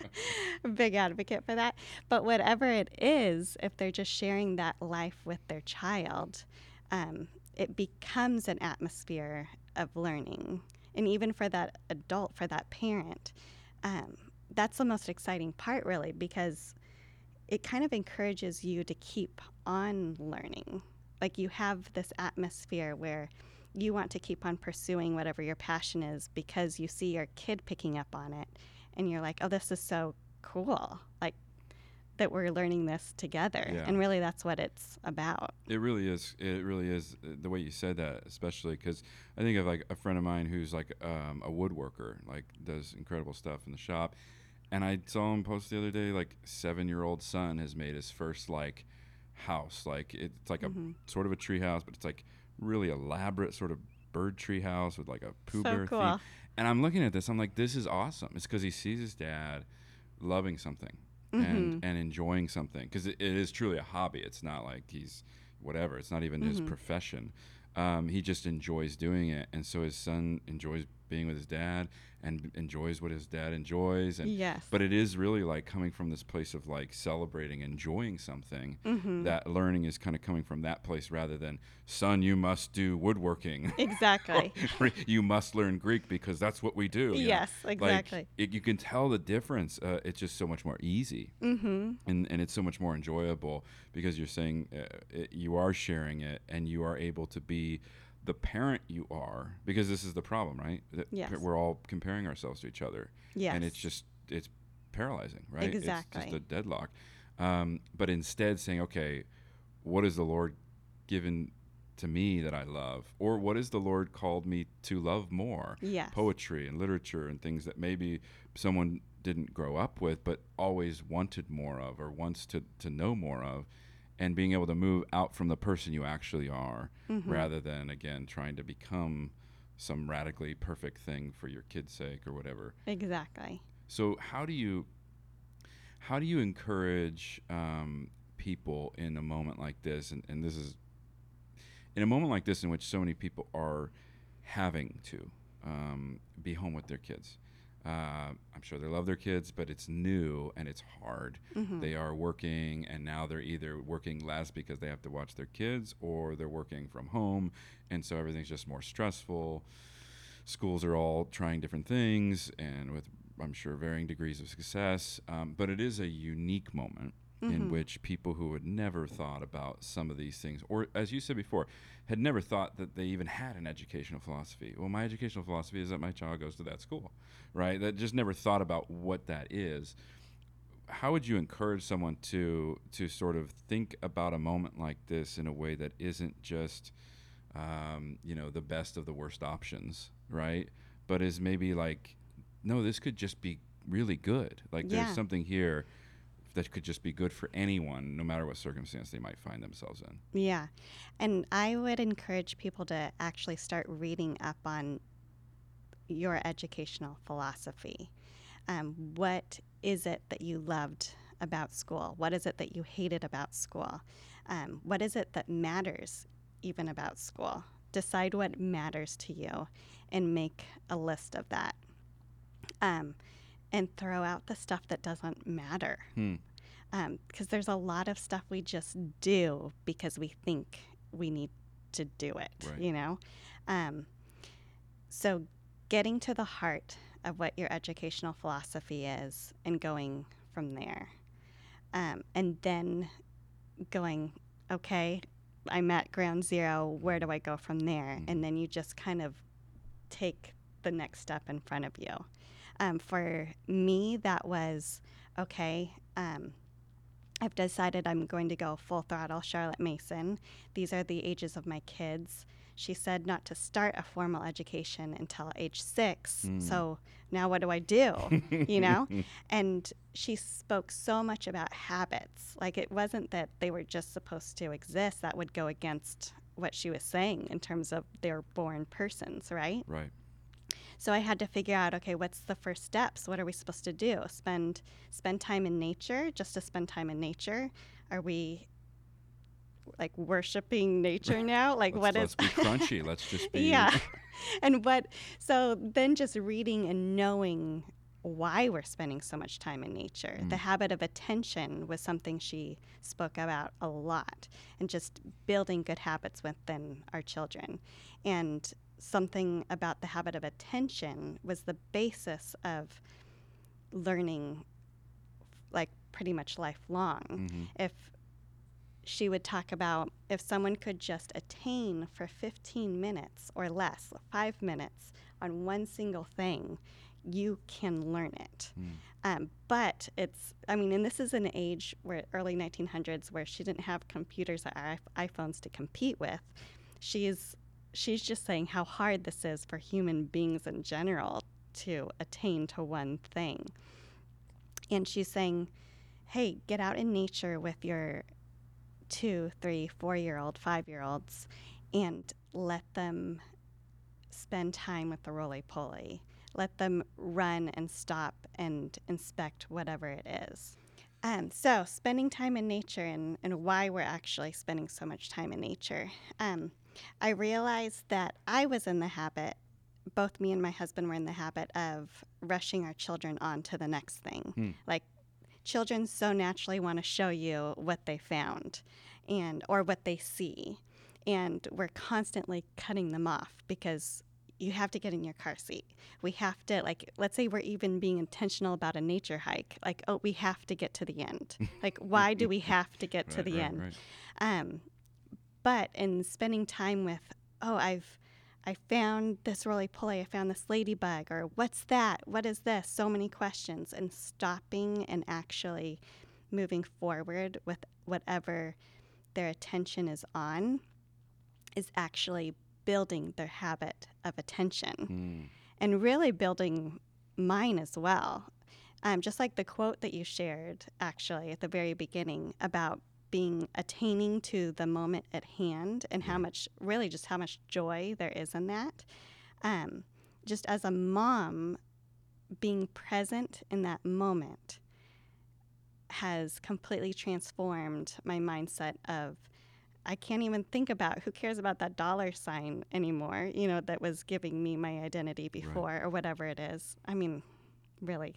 big advocate for that. But whatever it is, if they're just sharing that life with their child, um, it becomes an atmosphere of learning. And even for that adult, for that parent, um, that's the most exciting part, really, because it kind of encourages you to keep on learning. Like you have this atmosphere where you want to keep on pursuing whatever your passion is because you see your kid picking up on it and you're like, oh, this is so cool. Like that we're learning this together. Yeah. And really, that's what it's about. It really is. It really is uh, the way you said that, especially because I think of like a friend of mine who's like um, a woodworker, like does incredible stuff in the shop. And I saw him post the other day, like seven year old son has made his first like house. Like it's like Mhm. a sort of a tree house, but it's like really elaborate sort of bird tree house with like a Pooh So Bear cool. theme. And I'm looking at this, I'm like, this is awesome. It's because he sees his dad loving something and and enjoying something because it, it is truly a hobby. It's not like he's whatever. It's not even his Mhm. profession. Um, he just enjoys doing it, and so his son enjoys being with his dad and enjoys what his dad enjoys. And yes. but it is really like coming from this place of like celebrating, enjoying something. Mhm. That learning is kind of coming from that place rather than son, you must do woodworking. exactly. You must learn Greek because that's what we do. you know? yes, Like exactly. it, you can tell the difference. Uh, it's just so much more easy mm-hmm. and, and it's so much more enjoyable because you're saying uh, it, you are sharing it and you are able to be the parent you are because this is the problem right That Yes. we're all comparing ourselves to each other Yes. and it's just it's paralyzing right it's Exactly. just a deadlock um, but instead saying okay what has the lord given to me that i love or what has the lord called me to love more yes. poetry and literature and things that maybe someone didn't grow up with but always wanted more of or wants to, to know more of and being able to move out from the person you actually are Mhm. rather than again trying to become some radically perfect thing for your kid's sake or whatever Exactly. so how do you how do you encourage um, people in a moment like this and, and this is in a moment like this in which so many people are having to um, be home with their kids uh, i'm sure they love their kids but it's new and it's hard. Mhm. they are working and now they're either working less because they have to watch their kids or they're working from home and so everything's just more stressful. Schools are all trying different things and with i'm sure varying degrees of success um, but it is a unique moment in Mhm. which people who had never thought about some of these things or as you said before had never thought that they even had an educational philosophy well my educational philosophy is that my child goes to that school right that just never thought about what that is how would you encourage someone to to sort of think about a moment like this in a way that isn't just um, you know the best of the worst options right but is maybe like no this could just be really good. Like Yeah. there's something here that could just be good for anyone, no matter what circumstance they might find themselves in. Yeah. And I would encourage people to actually start reading up on your educational philosophy. Um, what is it that you loved about school? What is it that you hated about school? Um, what is it that matters even about school? Decide what matters to you and make a list of that. Um, and throw out the stuff that doesn't matter Hmm. because there's a lot of stuff we just do because we think we need to do it, Right. you know? Um, so, getting to the heart of what your educational philosophy is and going from there. Um, and then going, okay, I'm at ground zero. Where do I go from there? Mhm. And then you just kind of take the next step in front of you. Um, for me, that was okay. Um, I've decided I'm going to go full throttle Charlotte Mason. These are the ages of my kids. She said not to start a formal education until age six. Mm. So now what do I do? you know? And she spoke so much about habits. Like it wasn't that they were just supposed to exist, that would go against what she was saying in terms of they're born persons, right? Right. So I had to figure out, okay, what's the first steps? What are we supposed to do? Spend spend time in nature just to spend time in nature? Are we like worshiping nature now? Like let's, what let's is be crunchy. Let's just be yeah. and what so then just reading and knowing why we're spending so much time in nature. The Mm. habit of attention was something she spoke about a lot and just building good habits within our children. And something about the habit of attention was the basis of learning like pretty much lifelong Mhm. if she would talk about if someone could just attain for 15 minutes or less, five minutes on one single thing, you can learn it. Mm. Um, but it's, I mean, and this is an age where early 1900s where she didn't have computers or iPhones to compete with. She's she's just saying how hard this is for human beings in general to attain to one thing. And she's saying, hey, get out in nature with your two, three, four year old, five year olds and let them spend time with the roly poly. Let them run and stop and inspect whatever it is. Um, so, spending time in nature and, and why we're actually spending so much time in nature. Um, I realized that I was in the habit, both me and my husband were in the habit of rushing our children on to the next thing. Hmm. Like, children so naturally want to show you what they found and or what they see and we're constantly cutting them off because you have to get in your car seat we have to like let's say we're even being intentional about a nature hike like oh we have to get to the end like why do we have to get to Right, the right, end right. um, but in spending time with, oh, I've I found this roly poly, I found this ladybug, or what's that? What is this? So many questions, and stopping and actually moving forward with whatever their attention is on is actually building their habit of attention Mm. and really building mine as well. Um, just like the quote that you shared actually at the very beginning about being attaining to the moment at hand and how much, really, just how much joy there is in that. Um, just as a mom, being present in that moment has completely transformed my mindset of I can't even think about who cares about that dollar sign anymore, you know, that was giving me my identity before or whatever it is. I mean, really,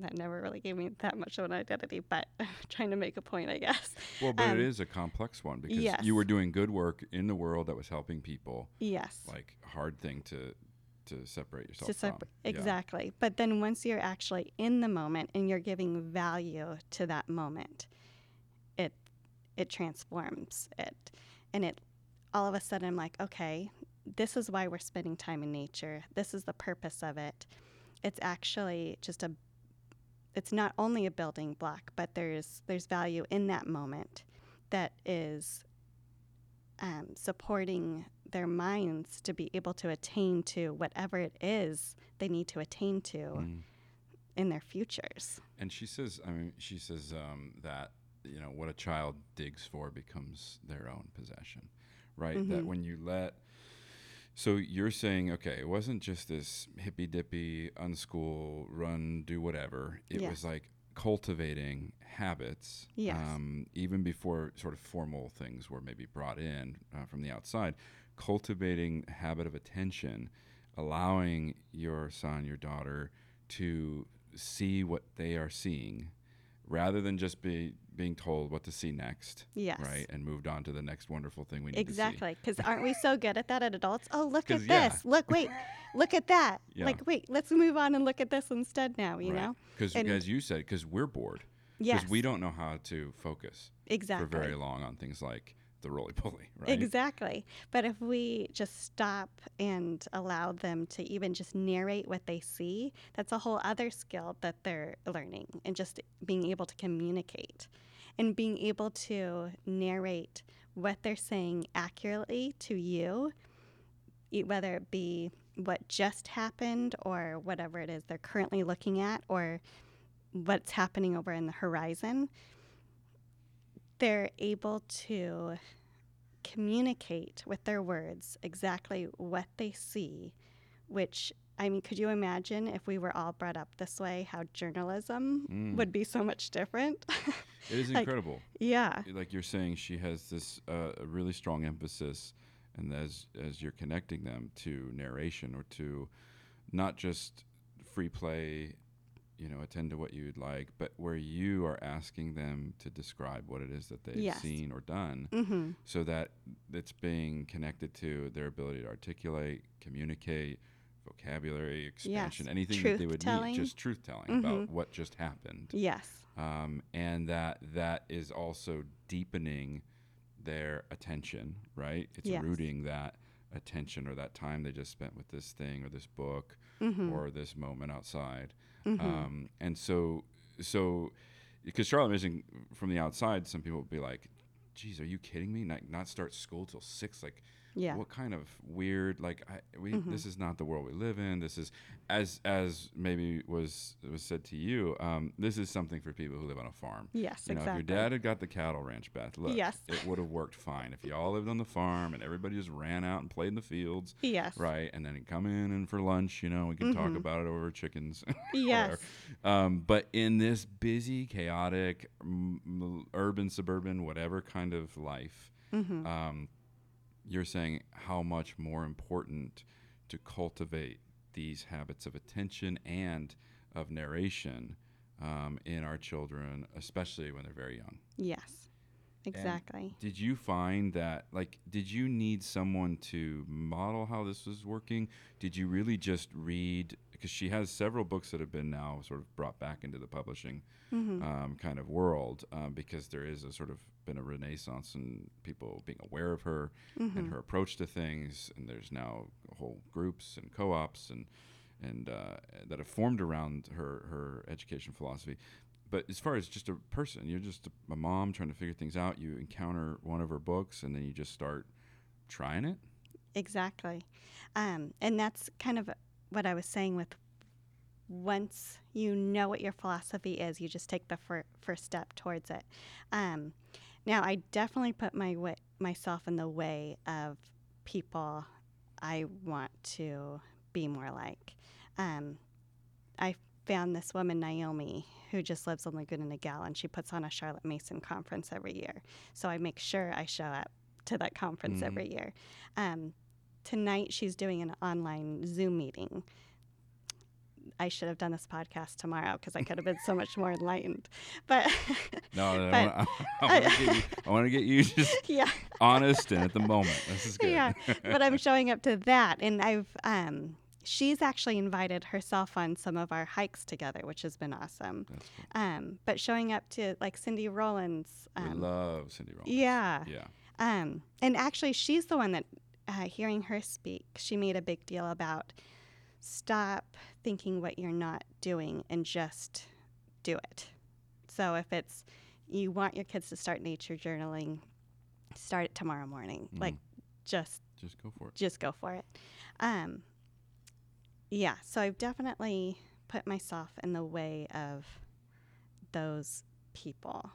that never really gave me that much of an identity, but trying to make a point, I guess. Well, but Um, it is a complex one because yes. you were doing good work in the world that was helping people. Yes. Like hard thing to to separate yourself to from. separ- Yeah. exactly. But then once you're actually in the moment and you're giving value to that moment, it it transforms it, and it all of a sudden I'm like, okay, this is why we're spending time in nature. This is the purpose of it. It's actually just a it's not only a building block, but there's there's value in that moment that is um, supporting their minds to be able to attain to whatever it is they need to attain to Mm. in their futures. And she says, I mean, she says um, that you know what a child digs for becomes their own possession, right? That Mhm. when you let, so you're saying, okay, it wasn't just this hippy dippy, unschool, run, do whatever. It Yeah. was like cultivating habits, Yes. um, even before sort of formal things were maybe brought in uh, from the outside. Cultivating a habit of attention, allowing your son, your daughter, to see what they are seeing, rather than just be being told what to see next, Yes. right, and moved on to the next wonderful thing we need to do. Exactly. Because aren't we so good at that at adults? Oh, look at 'Cause, yeah. this. Look, wait, look at that. Yeah. Like, wait, let's move on and look at this instead now, you know? Because as you said, because we're bored, Yes. because we don't know how to focus exactly. for very long on things like the roly poly, right? Exactly. But if we just stop and allow them to even just narrate what they see, that's a whole other skill that they're learning and just being able to communicate and being able to narrate what they're saying accurately to you, whether it be what just happened or whatever it is they're currently looking at or what's happening over in the horizon. They're able to communicate with their words exactly what they see, which I mean, could you imagine if we were all brought up this way, how journalism Mm. would be so much different? It is like- incredible. yeah. like you're saying she has this uh, a really strong emphasis and as as you're connecting them to narration or to not just free play you know attend to what you'd like but where you are asking them to describe what it is that they've Yes. seen or done Mm-hmm. so that it's being connected to their ability to articulate communicate vocabulary expansion anything that they would Truth-telling. need just truth telling about Mhm. what just happened Yes. um, and that that is also deepening their attention, right? It's Yes. rooting that attention or that time they just spent with this thing or this book Mm-hmm. or this moment outside. Mm-hmm. Um, and so, so because Charlotte Mason from the outside, some people would be like, "Geez, are you kidding me? Not, not start school till six? Like, yeah. what kind of weird like I, we Mhm. this is not the world we live in this is as as maybe was was said to you um, this is something for people who live on a farm yes. you know exactly. if your dad had got the cattle ranch beth look Yes. it would have worked fine if you all lived on the farm and everybody just ran out and played in the fields Yes. right and then he'd come in and for lunch you know we could talk Mhm. about it over chickens Yes. um, but in this busy chaotic m- m- urban suburban whatever kind of life Mm-hmm. um, you're saying how much more important to cultivate these habits of attention and of narration um, in our children, especially when they're very young. yes. Exactly. Did you find that, like, did you need someone to model how this was working? Did you really just read? Because she has several books that have been now sort of brought back into the publishing Mm-hmm. um, kind of world um, because there is a sort of been a renaissance in people being aware of her mm-hmm. and her approach to things. And there's now whole groups and co-ops and and uh, that have formed around her her education philosophy. But as far as just a person, you're just a, a mom trying to figure things out. You encounter one of her books, and then you just start trying it. Exactly. Um, and that's kind of what I was saying with once you know what your philosophy is, you just take the fir- first step towards it. Um, now, I definitely put my myself in the way of people I want to be more like. Um, I found this woman, Naomi, who just lives only good in Laguna Niguel, and she puts on a Charlotte Mason conference every year. So I make sure I show up to that conference Mhm. every year. Um, tonight, she's doing an online Zoom meeting. I should have done this podcast tomorrow because I could have been so much more enlightened. But No, no, But- I, want to get you. I want to get you just yeah, honest and at the moment. This is good. Yeah, but I'm showing up to that, and I've um, she's actually invited herself on some of our hikes together, which has been awesome. Cool. Um, but showing up to like Cindy Rollins, we um, love Cindy Rollins. yeah, Yeah. um, and actually she's the one that uh, hearing her speak, she made a big deal about stop thinking what you're not doing and just do it. So if it's you want your kids to start nature journaling, start it tomorrow morning. Like Mhm. just Just go for it. just go for it. Um, yeah, so I've definitely put myself in the way of those people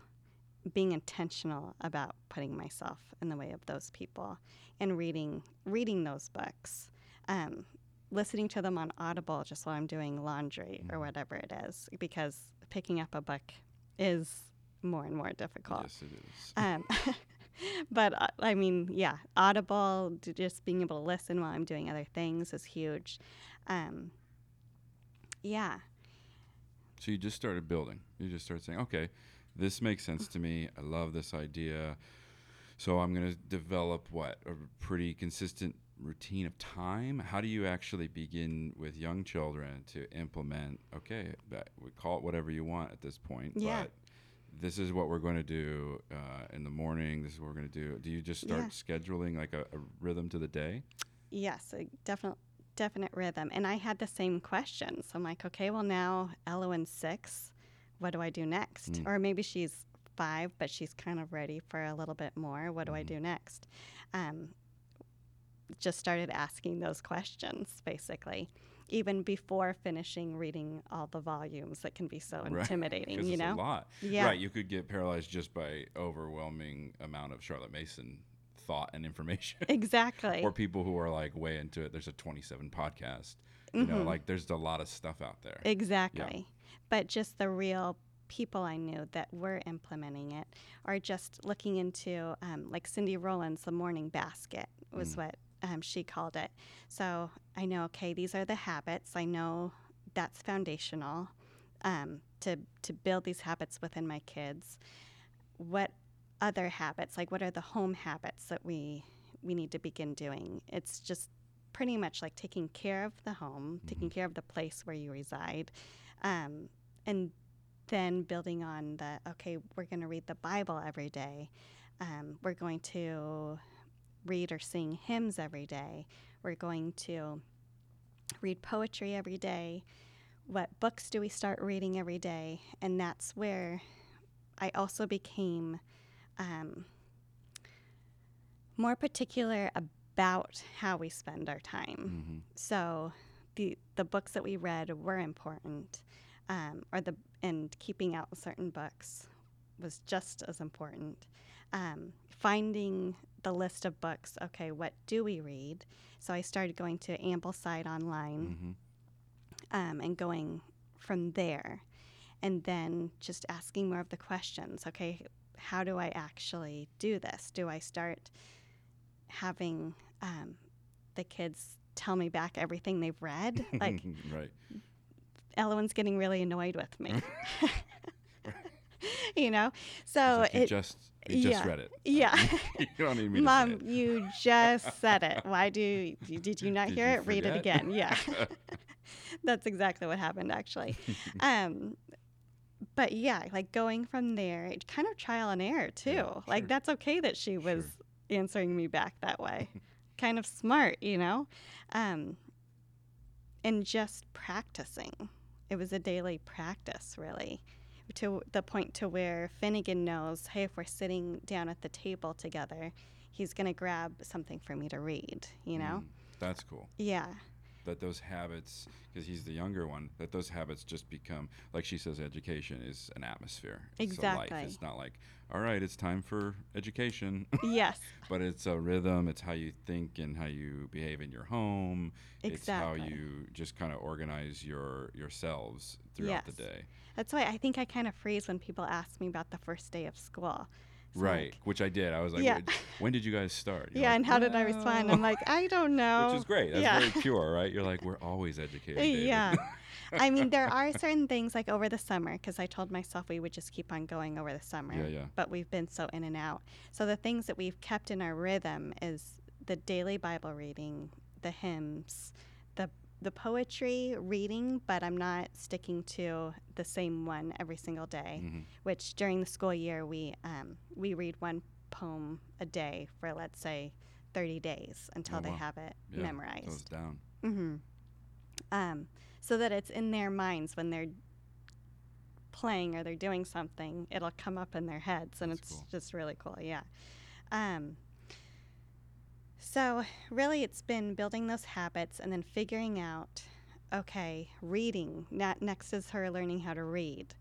being intentional about putting myself in the way of those people and reading reading those books um, listening to them on audible just while i'm doing laundry or Mhm. whatever it is because picking up a book is more and more difficult Yes, it is. um, but uh, I mean, yeah, Audible, d- just being able to listen while I'm doing other things is huge. Um, yeah, So you just started building. You just started saying, okay, this makes sense to me. I love this idea. So I'm going to develop what? A pretty consistent routine of time? How do you actually begin with young children to implement, okay, we call it whatever you want at this point, Yeah. but this is what we're going to do uh, in the morning. This is what we're going to do. Do you just start Yeah. scheduling like a, a rhythm to the day? yes, a definite, definite rhythm. And I had the same question. So I'm like, okay, well now Elowen's six. What do I do next? Mm. Or maybe she's five, but she's kind of ready for a little bit more. What do I Mhm. do next? Um, just started asking those questions basically even before finishing reading all the volumes that can be so Right, intimidating you it's know a lot. yeah Right, you could get paralyzed just by overwhelming amount of Charlotte Mason thought and information. exactly or people who are like way into it. There's a 27 podcast. You know, Mhm. like there's a lot of stuff out there. exactly but just the real people i knew that were implementing it or just looking into um, like cindy rollins' the morning basket was Mm. what um, she called it. So i know okay these are the habits. I know that's foundational um, to to build these habits within my kids. What other habits like what are the home habits that we we need to begin doing? It's just pretty much like taking care of the home taking care of the place where you reside um, and then building on the okay we're going to read the bible every day. Um, we're going to read or sing hymns every day. We're going to read poetry every day. What books do we start reading every day? And that's where i also became um, more particular about how we spend our time. Hmm so the the books that we read were important um, or the and keeping out certain books was just as important. Um, finding the list of books okay what do we read? So i started going to ambleside online hmm um, and going from there and then just asking more of the questions okay how do i actually do this? Do i start having um, the kids tell me back everything they've read? Like right. Elowen's getting really annoyed with me. You know? So it just you just read it. Yeah. you don't need me mom you just said it. Why do you, did you not Did hear you it? Read it again. Yeah. That's exactly what happened actually. Um but yeah like going from there it kind of trial and error too. Yeah, like that's okay that she was Sure. answering me back that way. Kind of smart you know? Um and just practicing. It was a daily practice really to the point to where finnegan knows hey if we're sitting down at the table together he's going to grab something for me to read you know Mm, that's cool. yeah That those habits, because he's the younger one, that those habits just become, like she says, education is an atmosphere. Exactly. It's life. It's not like, all right, it's time for education. yes but it's a rhythm. It's how you think and how you behave in your home. Exactly. It's how you just kind of organize your yourselves throughout the Yes. day. That's why I think I kind of freeze when people ask me about the first day of school. It's right, like, which I did. I was like, Yeah. "When- did you guys start? You're yeah, like, and how did I respond? I'm like, I don't know. which is great. That's yeah. very pure, right? You're like, we're always educated. David." yeah. I mean, there are certain things like over the summer, because I told myself we would just keep on going over the summer. Yeah, yeah. But we've been so in and out. So the things that we've kept in our rhythm is the daily Bible reading, the hymns, the poetry reading, but I'm not sticking to the same one every single day. Mhm. which during the school year we um, we read one poem a day for let's say 30 days until Oh, they wow. have it Yeah, Goes memorized down. hmm um, so that it's in their minds when they're playing or they're doing something it'll come up in their heads and That's it's cool. just really cool yeah um, so really it's been building those habits and then figuring out okay, reading. Next is her learning how to read.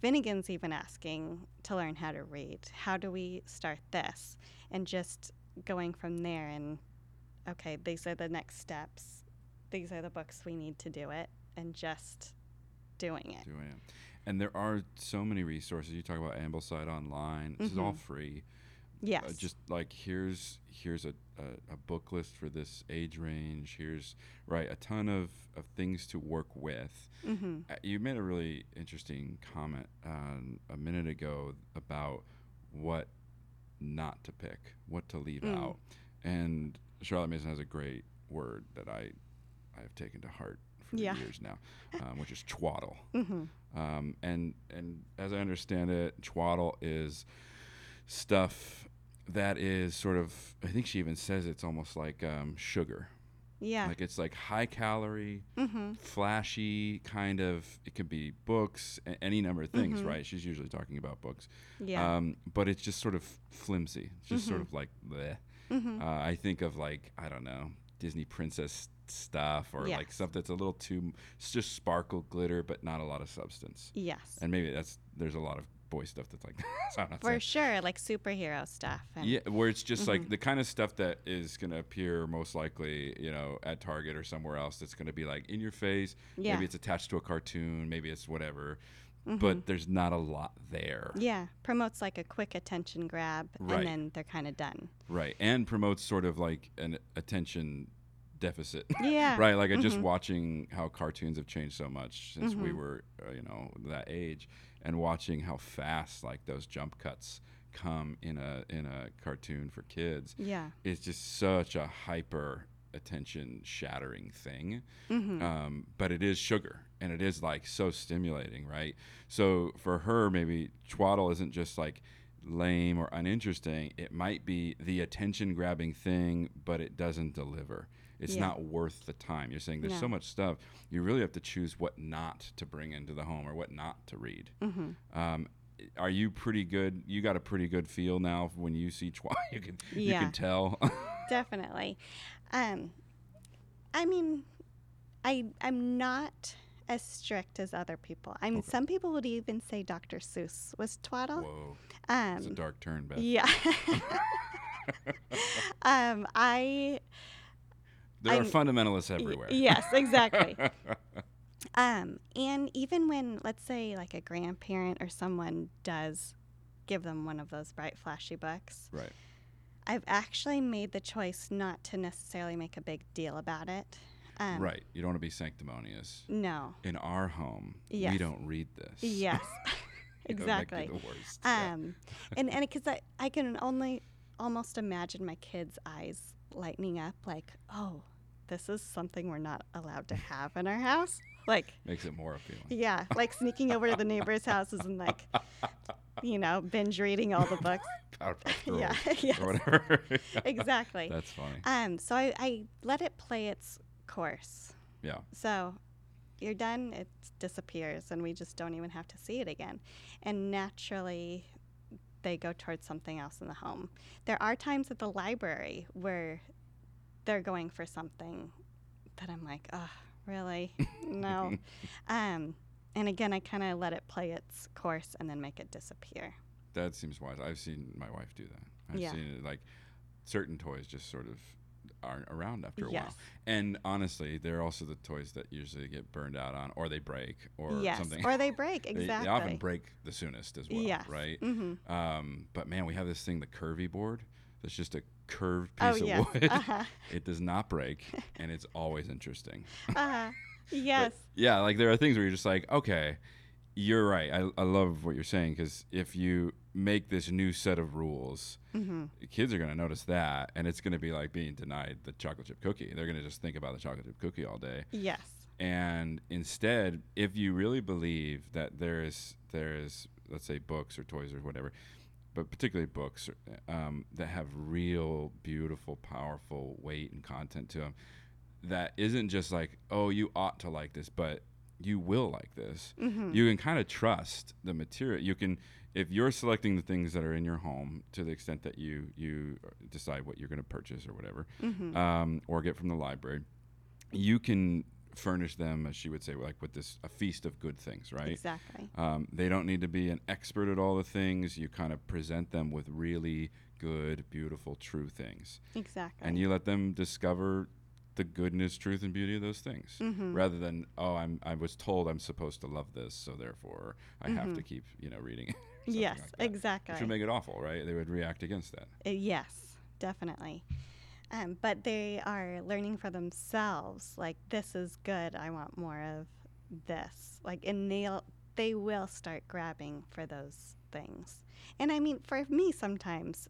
Finnegan's even asking to learn how to read. How do we start this? And just going from there and, okay, these are the next steps. These are the books we need to do it, and just doing it. Doing it. And there are so many resources. You talk about Ambleside Online. This is all Mhm. free. Yes. Uh, just like here's here's a, a, a book list for this age range. Here's right a ton of, of things to work with. mm-hmm. Uh, you made a really interesting comment um, a minute ago about what not to pick, what to leave Mm. out, and Charlotte Mason has a great word that I I have taken to heart for Yeah. years now, um, which is twaddle. Mm-hmm. Um, and and as I understand it, twaddle is stuff that is sort of. I think she even says it's almost like um, sugar. Yeah. Like it's like high calorie, mm-hmm. flashy kind of. It could be books, a- any number of things, Mhm. right? She's usually talking about books. Yeah. Um, but it's just sort of flimsy. It's just sort Mhm. of like bleh. mm-hmm. Uh, I think of like I don't know Disney princess stuff or like Yes. stuff that's a little too it's just sparkle glitter but not a lot of substance. yes. And maybe that's there's a lot of boy stuff that's like that. not For saying- sure, like superhero stuff. And yeah, where it's just like Mhm. the kind of stuff that is going to appear most likely, you know, at Target or somewhere else. That's going to be like in your face. Yeah. Maybe it's attached to a cartoon. Maybe it's whatever. Mhm. But there's not a lot there. Yeah, promotes like a quick attention grab, Right. and then they're kind of done. Right. And promotes sort of like an attention deficit. Yeah. right. Like I just watching how cartoons have changed so much since we Mhm. were, uh, you know, that age, and watching how fast like those jump cuts come in a in a cartoon for kids Yeah. is just such a hyper attention shattering thing. Mm-hmm. Um, but it is sugar and it is like so stimulating, right? So for her, maybe twaddle isn't just like lame or uninteresting. It might be the attention grabbing thing, but it doesn't deliver. It's Yeah. not worth the time. You're saying there's so much stuff. You really have to choose what not to bring into the home or what not to read. mm-hmm. Um, are you pretty good? You got a pretty good feel now when you see twaddle. You can you Yeah. can tell. Definitely. Um, I mean, I I'm not as strict as other people. I mean, Okay. some people would even say Dr. Seuss was twaddle. Whoa, Um, it's a dark turn, Beth. yeah. um, I There are I'm- fundamentalists y- everywhere. yes, exactly. Um, and even when, let's say, like a grandparent or someone does give them one of those bright, flashy books, right. I've actually made the choice not to necessarily make a big deal about it. Um, right. You don't want to be sanctimonious. No. In our home, yes. we don't read this. Yes. You know, that could be exactly. the worst. Yeah. Um, and and because I, I can only almost imagine my kids' eyes lightening up, like, oh, this is something we're not allowed to have in our house. Like, Makes it more appealing. yeah, like sneaking over to the neighbors' houses and like, you know, binge reading all the books. Yeah, yes, Or whatever. exactly. That's funny. Um, so I, I let it play its course. Yeah. So you're done, it disappears, and we just don't even have to see it again. And naturally, they go towards something else in the home. There are times at the library where they're going for something that I'm like, oh, really? no. um, and again, I kind of let it play its course and then make it disappear. That seems wise. I've seen my wife do that. I've Yeah. seen it like certain toys just sort of aren't around after a yes. while. And honestly, they're also the toys that usually get burned out on or they break or yes. something. Or they break, exactly. They, often break the soonest as well, yes. right? Mm-hmm. Um, but man, we have this thing, the curvy board. That's just a curved Oh, piece of yes. wood. Uh-huh. It does not break, and it's always interesting. Uh-huh. But Yes. yeah, like there are things where you're just like, okay, you're right. I, I love what you're saying because if you make this new set of rules, mm-hmm. kids are going to notice that, and it's going to be like being denied the chocolate chip cookie. They're going to just think about the chocolate chip cookie all day. Yes. And instead, if you really believe that there is there is let's say books or toys or whatever, but particularly books um, that have real beautiful, powerful weight and content to them, that isn't just like oh you ought to like this, but you will like this. Mm-hmm. You can kind of trust the material. You can if you're selecting the things that are in your home to the extent that you you decide what you're going to purchase or whatever mm-hmm. um, or get from the library, you can furnish them, as she would say, like with this a feast of good things, right? Exactly. Um, they don't need to be an expert at all the things. You kind of present them with really good, beautiful, true things, Exactly. and you let them discover the goodness, truth, and beauty of those things, Mhm. rather than oh, I'm I was told I'm supposed to love this, so therefore I have to keep you know reading. it," or something yes, like exactly. Which would make it awful, right? They would react against that. Uh, yes, definitely. Um, but they are learning for themselves. Like this is good. I want more of this. Like, and they'll they will start grabbing for those things. And I mean, for me, sometimes,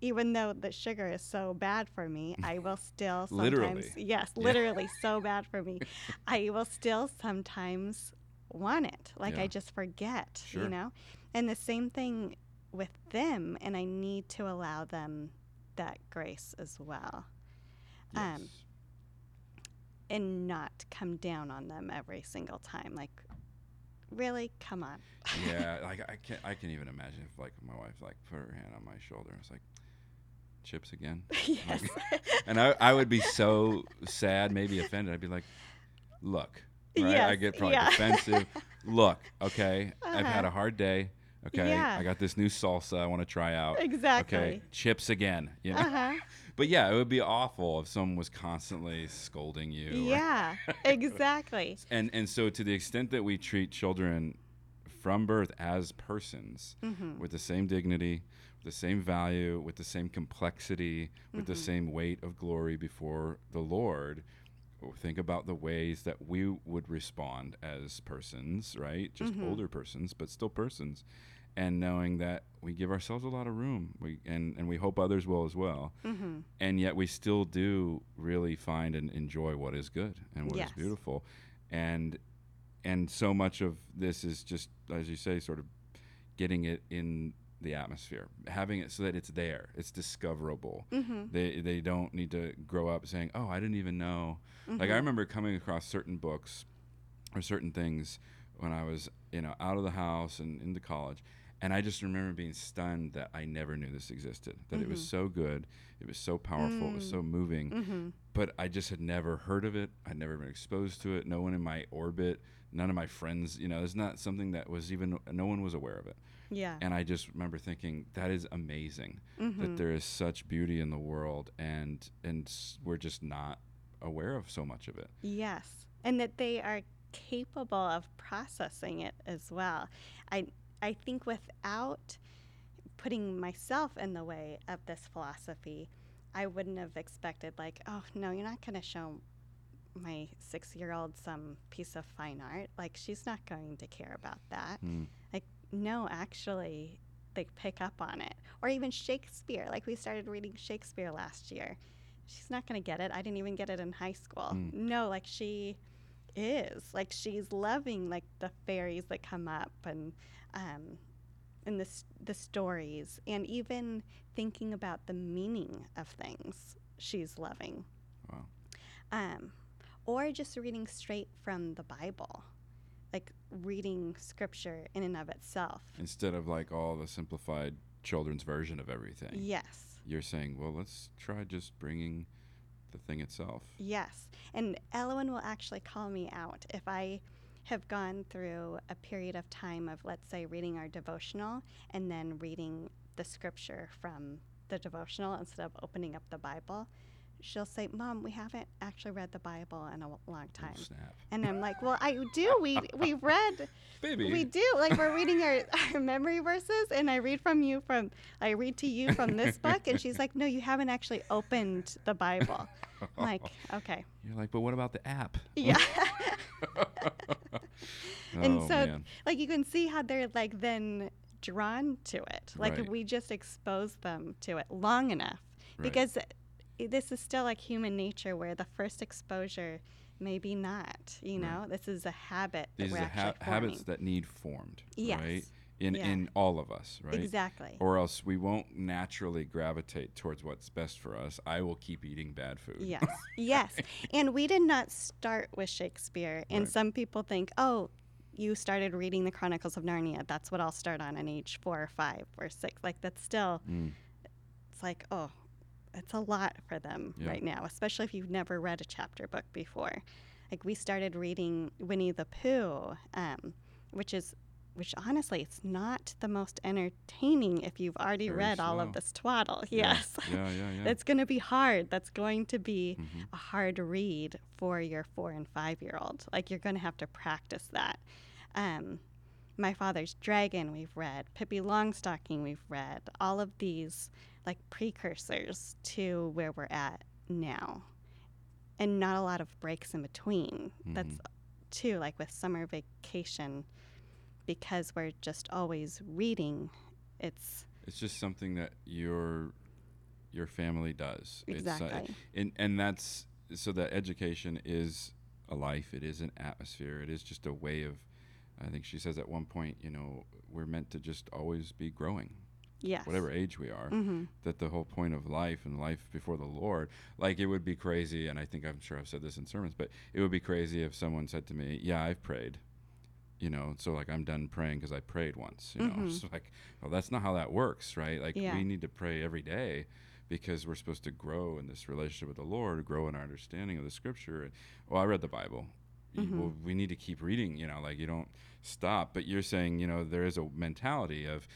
even though the sugar is so bad for me, I will still sometimes Literally. yes, Yeah. literally so bad for me. I will still sometimes want it. Like Yeah. I just forget, Sure. you know. And the same thing with them, and I need to allow them that grace as well, Yes. Um, and not come down on them every single time. Like, really, come on. yeah, like I can't. I can even imagine if like my wife like put her hand on my shoulder. and was like, chips again. yes. And I, I would be so sad, maybe offended. I'd be like, look, right? I get probably yeah. defensive. Look, okay, I've had Uh-huh. a hard day. Okay, Yeah. I got this new salsa I want to try out. exactly. Okay, chips again. You know? Uh huh. But yeah, it would be awful if someone was constantly scolding you. Yeah. exactly. and and so to the extent that we treat children from birth as persons hmm with the same dignity, with the same value, with the same complexity, with the Mhm. same weight of glory before the Lord. Think about the ways that we would respond as persons, right? Just Mhm. older persons, but still persons. And knowing that we give ourselves a lot of room, we, and, and we hope others will as well. hmm And yet we still do really find and enjoy what is good and what is Yes. beautiful. And and so much of this is just, as you say, sort of getting it in the atmosphere, having it so that it's there, it's discoverable. hmm They they don't need to grow up saying, "Oh, I didn't even know." Mm-hmm. Like I remember coming across certain books or certain things when I was, you know, out of the house and into college, and I just remember being stunned that I never knew this existed. That it was Mhm. so good, it was so powerful, it was Mm. so moving, hmm but I just had never heard of it. I'd never been exposed to it. No one in my orbit, none of my friends, you know, it's not something that was even no one was aware of it. Yeah. And I just remember thinking that is amazing hmm that there is such beauty in the world and and we're just not aware of so much of it. Yes, and that they are capable of processing it as well. I I think without putting myself in the way of this philosophy, I wouldn't have expected like, oh no, you're not going to show my 6-year-old some piece of fine art. Like she's not going to care about that. Hmm. Like no, actually they pick up on it. Or even Shakespeare. Like we started reading Shakespeare last year. She's not going to get it. I didn't even get it in high school. Mm. No, like she is. Like she's loving like the fairies that come up and um and the the stories and even thinking about the meaning of things. She's loving. Wow. Um or just reading straight from the Bible. Like reading scripture in and of itself. Instead of like all the simplified children's version of everything. Yes. You're saying, well, let's try just bringing the thing itself. Yes. And Elowen will actually call me out if I have gone through a period of time of, let's say, reading our devotional and then reading the scripture from the devotional instead of opening up the Bible. She'll say, Mom, we haven't actually read the Bible in a long Oh, time. snap. And I'm like, Well, I do. We we've read Baby. we do. Like we're reading our, our memory verses and I read from you from I read to you from this book and she's like, No, you haven't actually opened the Bible. I'm like, okay. You're like, but what about the app? Yeah. And oh, so, man. like you can see how they're like then drawn to it. Like Right. we just expose them to it long enough. Right. Because this is still like human nature where the first exposure maybe not, you know? This is a habit These we're ha- habits that need formed, Yes. right? In Yeah. in all of us, right? Exactly. Or else we won't naturally gravitate towards what's best for us. I will keep eating bad food. Yes, yes. And we did not start with Shakespeare. And Right. some people think, oh, you started reading the Chronicles of Narnia. That's what I'll start on at age four or five or six. Like, that's still, Mm. it's like, oh, it's a lot for them Yeah. right now, especially if you've never read a chapter book before. Like we started reading Winnie the Pooh, um, which is which honestly it's not the most entertaining if you've already Very read all of this twaddle. Yeah. Yes. Yeah, yeah, yeah. It's going to be hard. That's going to be Mhm. a hard read for your four and five year old. Like you're going to have to practice that. Um, My Father's Dragon, we've read. Pippi Longstocking, we've read. All of these like precursors to where we're at now. And not a lot of breaks in between. That's Mhm. too, like with summer vacation, because we're just always reading. It's It's just something that your your family does. It's, uh, exactly. and and that's so that education is a life. It is an atmosphere. It is just a way of. I think she says at one point, you know, we're meant to just always be growing, yes. whatever age we are. hmm That the whole point of life and life before the Lord, like it would be crazy, and I think I'm sure I've said this in sermons, but it would be crazy if someone said to me, "Yeah, I've prayed." You know, so like I'm done praying because I prayed once. You know, Mhm. so like, well, that's not how that works, right? Like Yeah. we need to pray every day because we're supposed to grow in this relationship with the Lord, grow in our understanding of the Scripture. And, well, I read the Bible. Mhm. Well, we need to keep reading. You know, like you don't stop. But you're saying, you know, there is a mentality of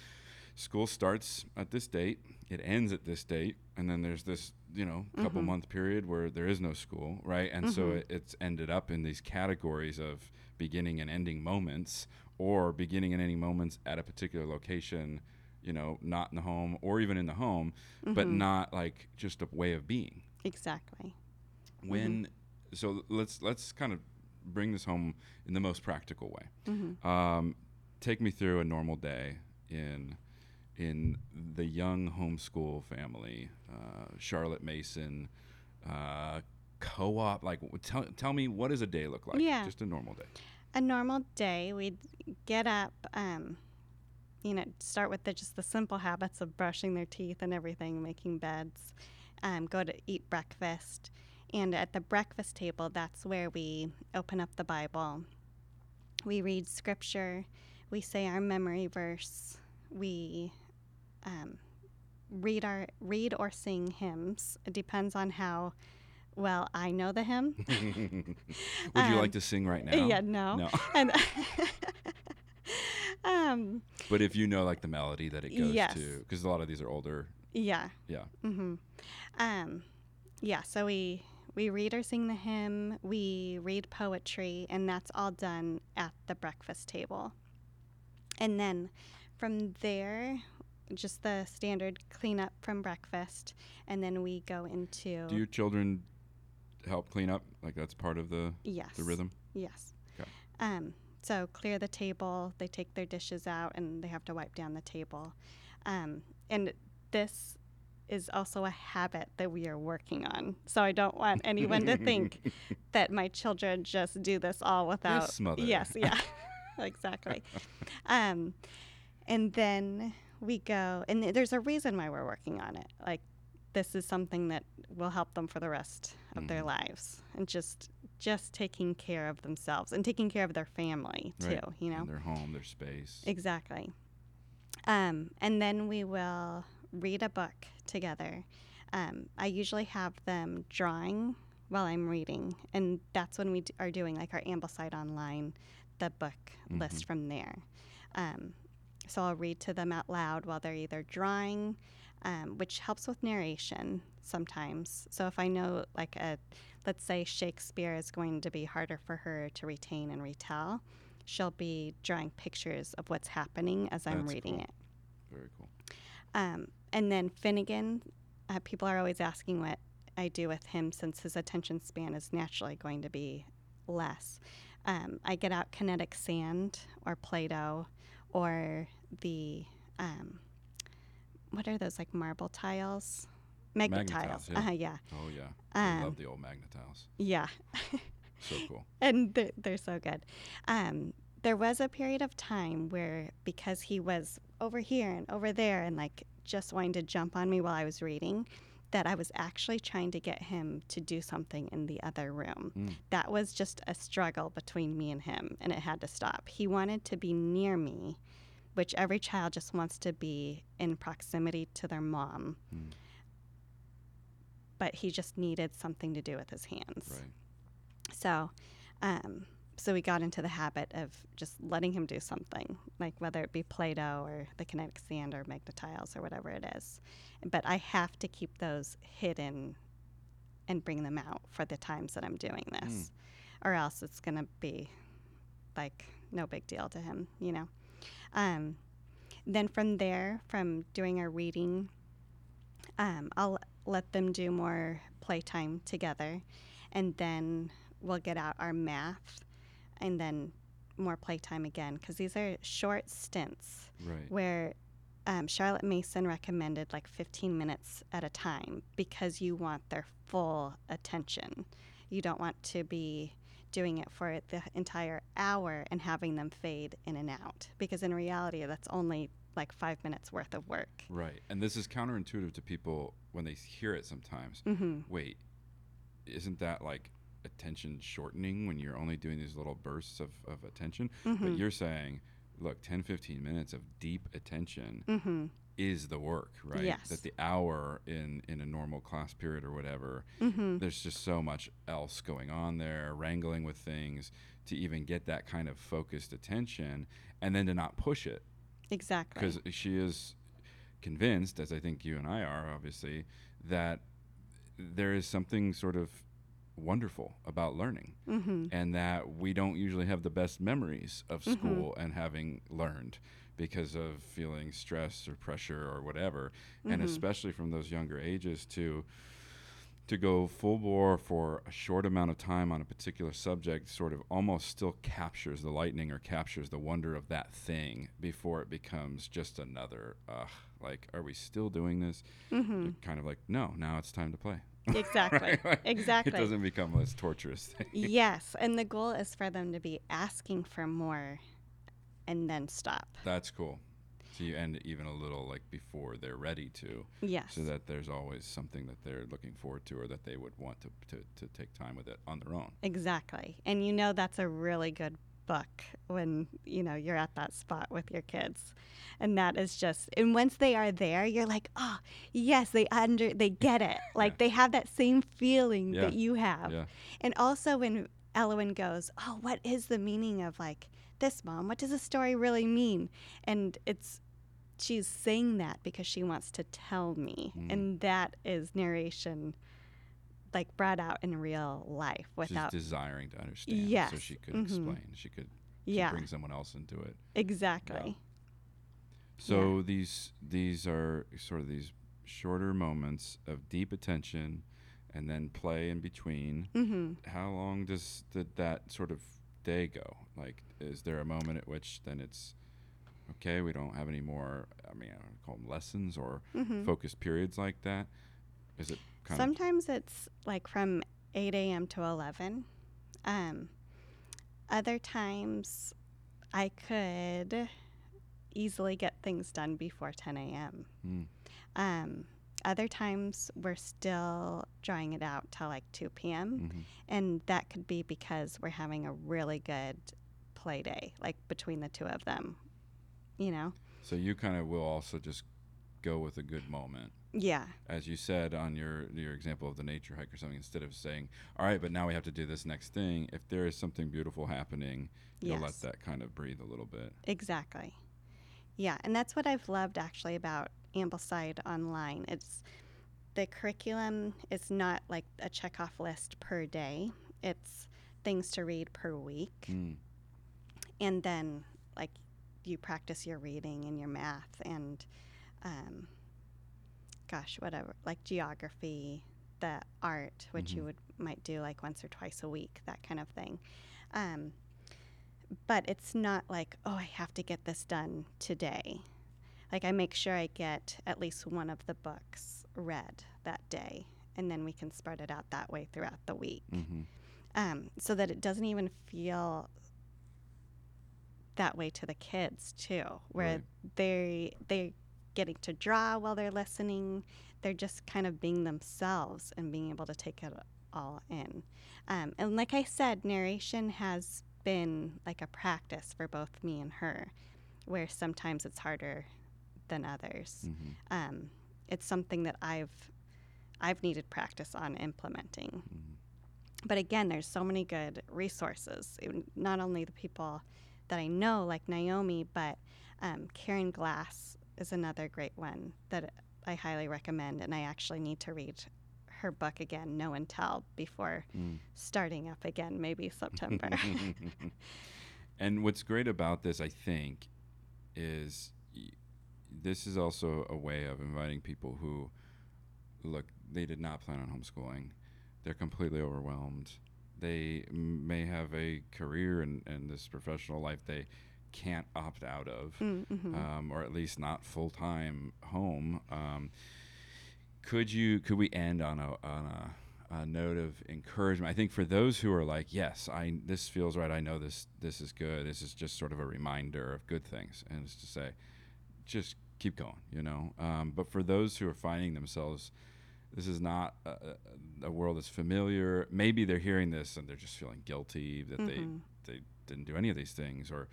school starts at this date, it ends at this date, and then there's this, you know, couple Mhm. month period where there is no school, right? And so Mhm. it, it's ended up in these categories of beginning and ending moments, or beginning and ending moments at a particular location. You know, not in the home or even in the home, but Mhm. not like just a way of being. Exactly. When so let's let's kind of bring this home in the most practical way. hmm Um, take me through a normal day in in the young homeschool family, uh, Charlotte Mason, uh, co-op. Like, tell tell me what does a day look like? Yeah. just a normal day. A normal day, we'd get up, um, you know, start with the, just the simple habits of brushing their teeth and everything, making beds, um, go to eat breakfast. And at the breakfast table, that's where we open up the Bible. We read scripture. We say our memory verse. We um, read our read or sing hymns. It depends on how well I know the hymn. Would you Um, like to sing right now? Yeah, no. No. And um, But if you know like the melody that it goes Yes. to, because a lot of these are older. yeah. Yeah. Mm-hmm. Um, yeah. So we we read or sing the hymn. We read poetry, and that's all done at the breakfast table. And then from there, just the standard cleanup from breakfast, and then we go into Do your children help clean up? Like that's part of the yes the rhythm. Yes. Okay. Um, so clear the table. They take their dishes out and they have to wipe down the table. Um, and this is also a habit that we are working on. So I don't want anyone to think that my children just do this all without. Yes. Yeah. exactly. Um, and then we go, and th- there's a reason why we're working on it. Like this is something that will help them for the rest of their Mhm. lives and just just taking care of themselves and taking care of their family too Right. you know And their home, their space. exactly um, and then we will read a book together um, i usually have them drawing while i'm reading and that's when we d- are doing like our ambleside online the book list from there um, so i'll read to them out loud while they're either drawing um, which helps with narration sometimes so if i know like a let's say shakespeare is going to be harder for her to retain and retell she'll be drawing pictures of what's happening as i'm That's reading cool. it Very cool. um, and then Finnegan, uh, people are always asking what I do with him since his attention span is naturally going to be less. Um, I get out kinetic sand or Play Doh or the, um, what are those like marble tiles? Magnet, tiles. yeah. Uh-huh, yeah. Oh yeah. I Um, love the old magnet tiles. Yeah. So cool. and they're, they're so good. Um, there was a period of time where because he was over here and over there and like just wanting to jump on me while I was reading, that I was actually trying to get him to do something in the other room. Mm. That was just a struggle between me and him, and it had to stop. He wanted to be near me, which every child just wants to be in proximity to their mom. Mm. But he just needed something to do with his hands. Right. So Um, so we got into the habit of just letting him do something, like whether it be Play Doh or the kinetic sand or Magna-Tiles or whatever it is. But I have to keep those hidden and bring them out for the times that I'm doing this, or else it's going to be like no big deal to him, you know? Um, then from there, from doing our reading, um, I'll let them do more playtime together, and then we'll get out our math, and then more playtime again because these are short stints Right. where um, Charlotte Mason recommended like 15 minutes at a time because you want their full attention. You don't want to be doing it for the entire hour and having them fade in and out because in reality that's only like five minutes worth of work. Right. And this is counterintuitive to people when they hear it sometimes. Mm-hmm. Wait, isn't that like attention shortening when you're only doing these little bursts of, of attention? Mm-hmm. But you're saying, look, 10, 15 minutes of deep attention Mm-hmm. is the work, right? Yes. That the hour in, in a normal class period or whatever, Mm-hmm. there's just so much else going on there, wrangling with things to even get that kind of focused attention and then to not push it Exactly. because she is convinced, as I think you and I are, obviously, that there is something sort of wonderful about learning, Mm-hmm. and that we don't usually have the best memories of Mhm. school and having learned because of feeling stress or pressure or whatever, and Mhm. especially from those younger ages to to go full bore for a short amount of time on a particular subject sort of almost still captures the lightning or captures the wonder of that thing before it becomes just another uh, like are we still doing this Mm-hmm. Kind of like no now it's time to play Exactly. Right? Like, Exactly. it doesn't become this torturous thing yes, and the goal is for them to be asking for more and then stop. that's cool so you end even a little like before they're ready to Yes. so that there's always something that they're looking forward to or that they would want to, to, to take time with it on their own Exactly. And you know that's a really good book when, you know, you're at that spot with your kids. And that is just and once they are there, you're like, "Oh, yes, they under they get it." Like Yeah. they have that same feeling Yeah. that you have. yeah And also when Elowen goes, "Oh, what is the meaning of like this, mom? What does the story really mean?" And it's she's saying that because she wants to tell me, Mm. and that is narration like brought out in real life without She's desiring to understand, so she could Mhm. explain. She could yeah, bring someone else into it. exactly. So these these are sort of these shorter moments of deep attention, and then play in between. Mhm. How long does did that sort of day go? Like, is there a moment at which then it's okay? We don't have any more. I mean, I don't call them lessons or Mhm. focused periods like that. Is it kind Sometimes it's like from 8 a.m. to 11. Um, other times I could easily get things done before 10 a.m. Mm, Um, other times we're still drawing it out till like 2 p.m. mhm. And that could be because we're having a really good play day, like between the two of them, you know? So you kind of will also just go with a good moment. Yeah. as you said on your your example of the nature hike or something, instead of saying, "All right, but now we have to do this next thing," if there is something beautiful happening, you'll let that kind of breathe a little bit. Exactly. Yeah, and that's what I've loved actually about Ambleside Online. It's the curriculum is not like a checkoff list per day. It's things to read per week. Mm. And then like you practice your reading and your math and um gosh, whatever, like geography, the art, which you Mhm. would might do like once or twice a week, that kind of thing. Um, but it's not like, oh, I have to get this done today. Like I make sure I get at least one of the books read that day, and then we can spread it out that way throughout the week, hmm um, so that it doesn't even feel that way to the kids too, where Right. they they getting to draw while they're listening. They're just kind of being themselves and being able to take it all in. Um, and like I said, narration has been like a practice for both me and her, where sometimes it's harder than others. hmm Um, it's something that I've I've needed practice on implementing. hmm but again, there's so many good resources. Even- Not only the people that I know, like Naomi, but um, Karen Glass is another great one that I highly recommend. And I actually need to read her book again, Know and Tell, before Mm. starting up again, maybe September. and what's great about this, I think, is y- this is also a way of inviting people who look, they did not plan on homeschooling. They're completely overwhelmed. They m- may have a career and, and this professional life they can't opt out of, mm-hmm. um, or at least not full time home. Um, could you? Could we end on a on a, a note of encouragement? I think for those who are like, yes, I this feels right. I know this this is good. This is just sort of a reminder of good things, and it's to say, just keep going. You know. Um, but for those who are finding themselves this is not a, a- world that's familiar. Maybe they're hearing this and they're just feeling guilty that Mhm. they they didn't do any of these things, or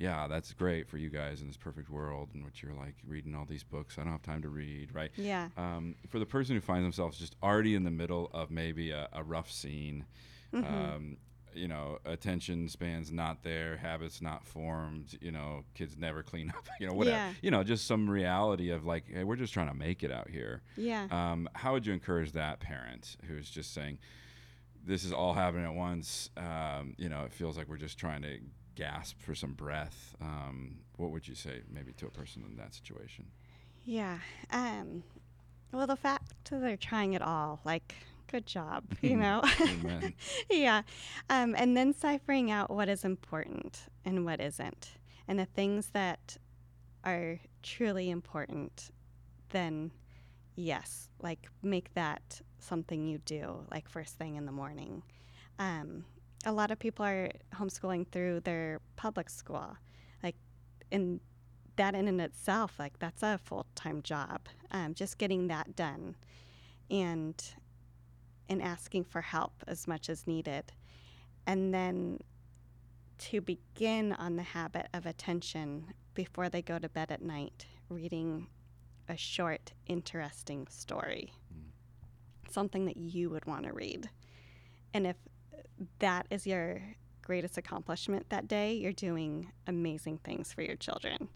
yeah, that's great for you guys in this perfect world in which you're like reading all these books. I don't have time to read, right? yeah. Um, for the person who finds themselves just already in the middle of maybe a, a rough scene, Mhm. um, you know, attention spans not there, habits not formed, you know, kids never clean up, you know, whatever, Yeah. you know, just some reality of like, hey, we're just trying to make it out here. yeah. Um, how would you encourage that parent who's just saying, "This is all happening at once"? Um, you know, it feels like we're just trying to gasp for some breath. Um, what would you say, maybe, to a person in that situation? Yeah. Um, well, the fact that they're trying it all, like, good job, you know? Yeah. Um, and then ciphering out what is important and what isn't. And the things that are truly important, then yes, like make that something you do, like first thing in the morning. Um, a lot of people are homeschooling through their public school. Like, in that in and itself, like that's a full time job. Um, just getting that done, and and asking for help as much as needed, and then to begin on the habit of attention before they go to bed at night, reading a short, interesting story, something that you would want to read, and if that is your greatest accomplishment that day, you're doing amazing things for your children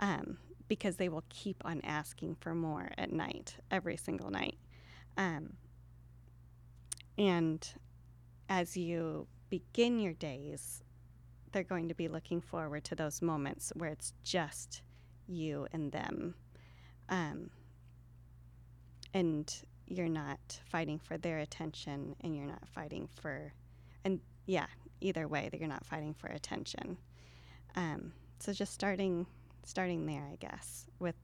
um, because they will keep on asking for more at night, every single night. Um, and as you begin your days, they're going to be looking forward to those moments where it's just you and them. Um, and you're not fighting for their attention and you're not fighting for, and yeah, either way, that you're not fighting for attention. Um, so just starting, starting there, I guess, with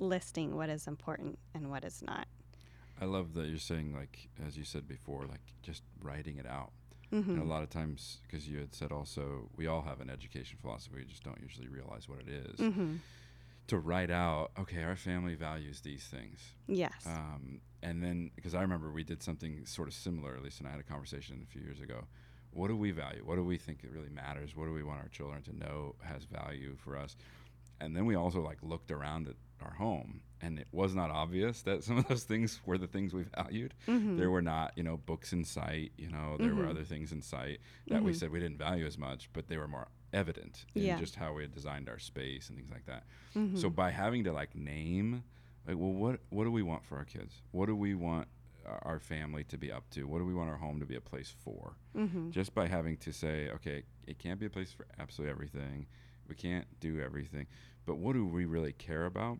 listing what is important and what is not. I love that you're saying, like, as you said before, like just writing it out. Mm-hmm. And a lot of times, because you had said also, we all have an education philosophy, we just don't usually realize what it is. Mm-hmm. To write out, okay, our family values these things. Yes. Um, and then, because I remember we did something sort of similar, at least, and I had a conversation a few years ago. What do we value? What do we think it really matters? What do we want our children to know has value for us? And then we also like looked around at our home, and it was not obvious that some of those things were the things we valued. mm-hmm. There were not, you know, books in sight. You know, there were Mhm. other things in sight that we Mhm. said we didn't value as much, but they were more evident in Yeah. just how we had designed our space and things like that. mm-hmm. So by having to like name, like, well, what what do we want for our kids? What do we want our family to be up to? What do we want our home to be a place for? mm-hmm. Just by having to say, okay, it can't be a place for absolutely everything. We can't do everything, but what do we really care about?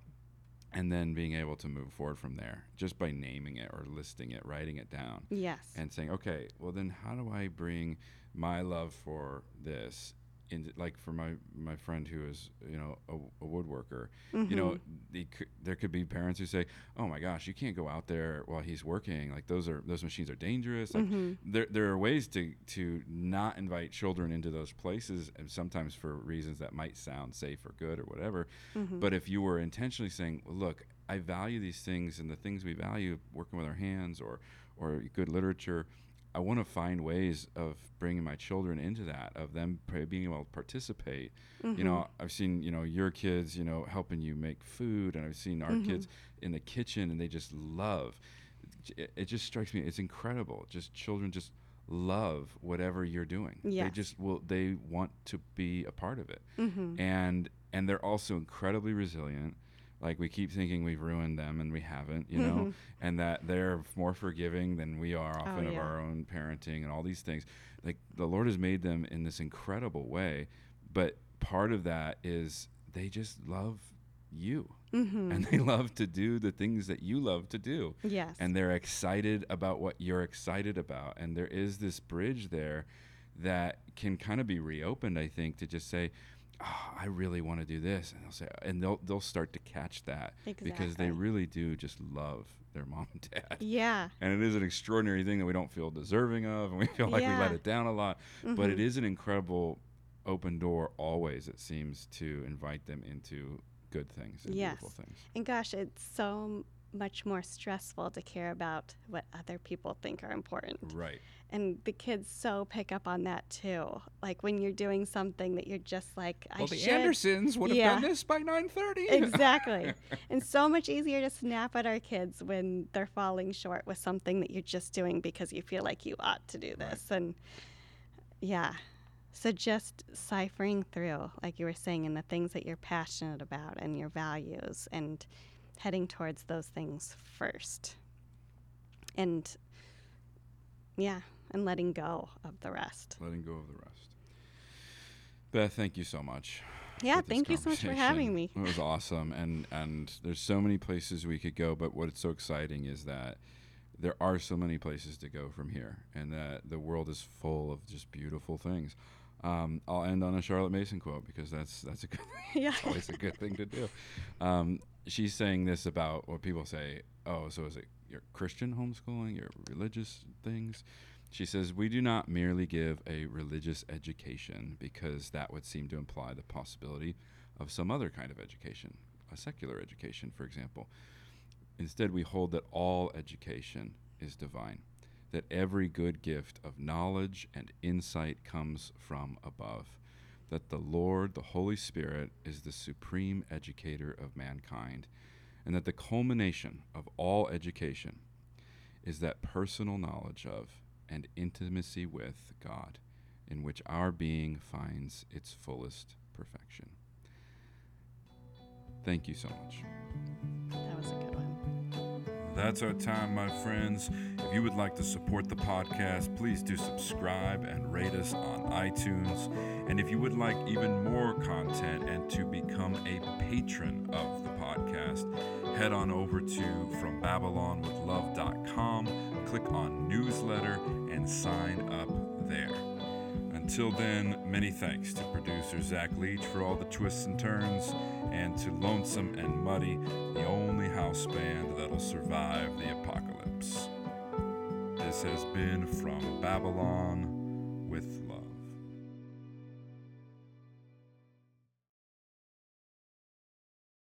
And then being able to move forward from there, just by naming it or listing it, writing it down yes. and saying, okay, well then how do I bring my love for this into like for my my friend who is you know a, a woodworker, you know, the, there could be parents who say, oh my gosh, you can't go out there while he's working. Like those are those machines are dangerous. Like Mhm. there there are ways to to not invite children into those places, and sometimes for reasons that might sound safe or good or whatever. Mhm. But if you were intentionally saying, well, "Look, I value these things, and the things we value, working with our hands or or good literature, I want to find ways of bringing my children into that, of them being able to participate. You know, I've seen you know your kids, you know, helping you make food, and I've seen our Mhm. kids in the kitchen, and they just love. It, it just strikes me, it's incredible. Just children just love whatever you're doing. They just will they want to be a part of it. Mm-hmm. And and they're also incredibly resilient. Like we keep thinking we've ruined them and we haven't, you know, Mhm. and that they're more forgiving than we are often of Oh, yeah. our own parenting and all these things. Like the Lord has made them in this incredible way, but part of that is they just love you Mm-hmm. and they love to do the things that you love to do yes. and they're excited about what you're excited about and there is this bridge there that can kind of be reopened i think to just say oh, i really want to do this and they'll say and they'll they'll start to catch that because they really do just love their mom and dad yeah. and it is an extraordinary thing that we don't feel deserving of and we feel like we let it down a lot but it Mhm. is an incredible open door always it seems to invite them into good things and Yes. beautiful things And gosh, it's so much more stressful to care about what other people think are important. right And the kids so pick up on that too. Like when you're doing something that you're just like, I well the should. andersons would have Yeah. done this by 9.30 exactly. and so much easier to snap at our kids when they're falling short with something that you're just doing because you feel like you ought to do this. And yeah. So just ciphering through, like you were saying, and the things that you're passionate about and your values and heading towards those things first. And yeah, and letting go of the rest. letting go of the rest. Beth, thank you so much. Yeah, thank you so much for having me. It was awesome, and and there's so many places we could go, but what's so exciting is that there are so many places to go from here, and that the world is full of just beautiful things. Um, I'll end on a Charlotte Mason quote because that's that's a good Yeah. it's always a good thing to do. Um, she's saying this about what people say. Oh, so is it your Christian homeschooling, your religious things? She says we do not merely give a religious education because that would seem to imply the possibility of some other kind of education, a secular education, for example. Instead, we hold that all education is divine, that every good gift of knowledge and insight comes from above, that the Lord, the Holy Spirit, is the supreme educator of mankind, and that the culmination of all education is that personal knowledge of and intimacy with God, in which our being finds its fullest perfection. Thank you so much. That was a good one. That's our time, my friends. If you would like to support the podcast, please do subscribe and rate us on iTunes. And if you would like even more content and to become a patron of the podcast, head on over to FromBabylonWithLove.com, click on newsletter, and sign up there. Until then, many thanks to producer Zach Leach for all the twists and turns, and to Lonesome and Muddy, the only house band that'll survive the apocalypse. This has been From Babylon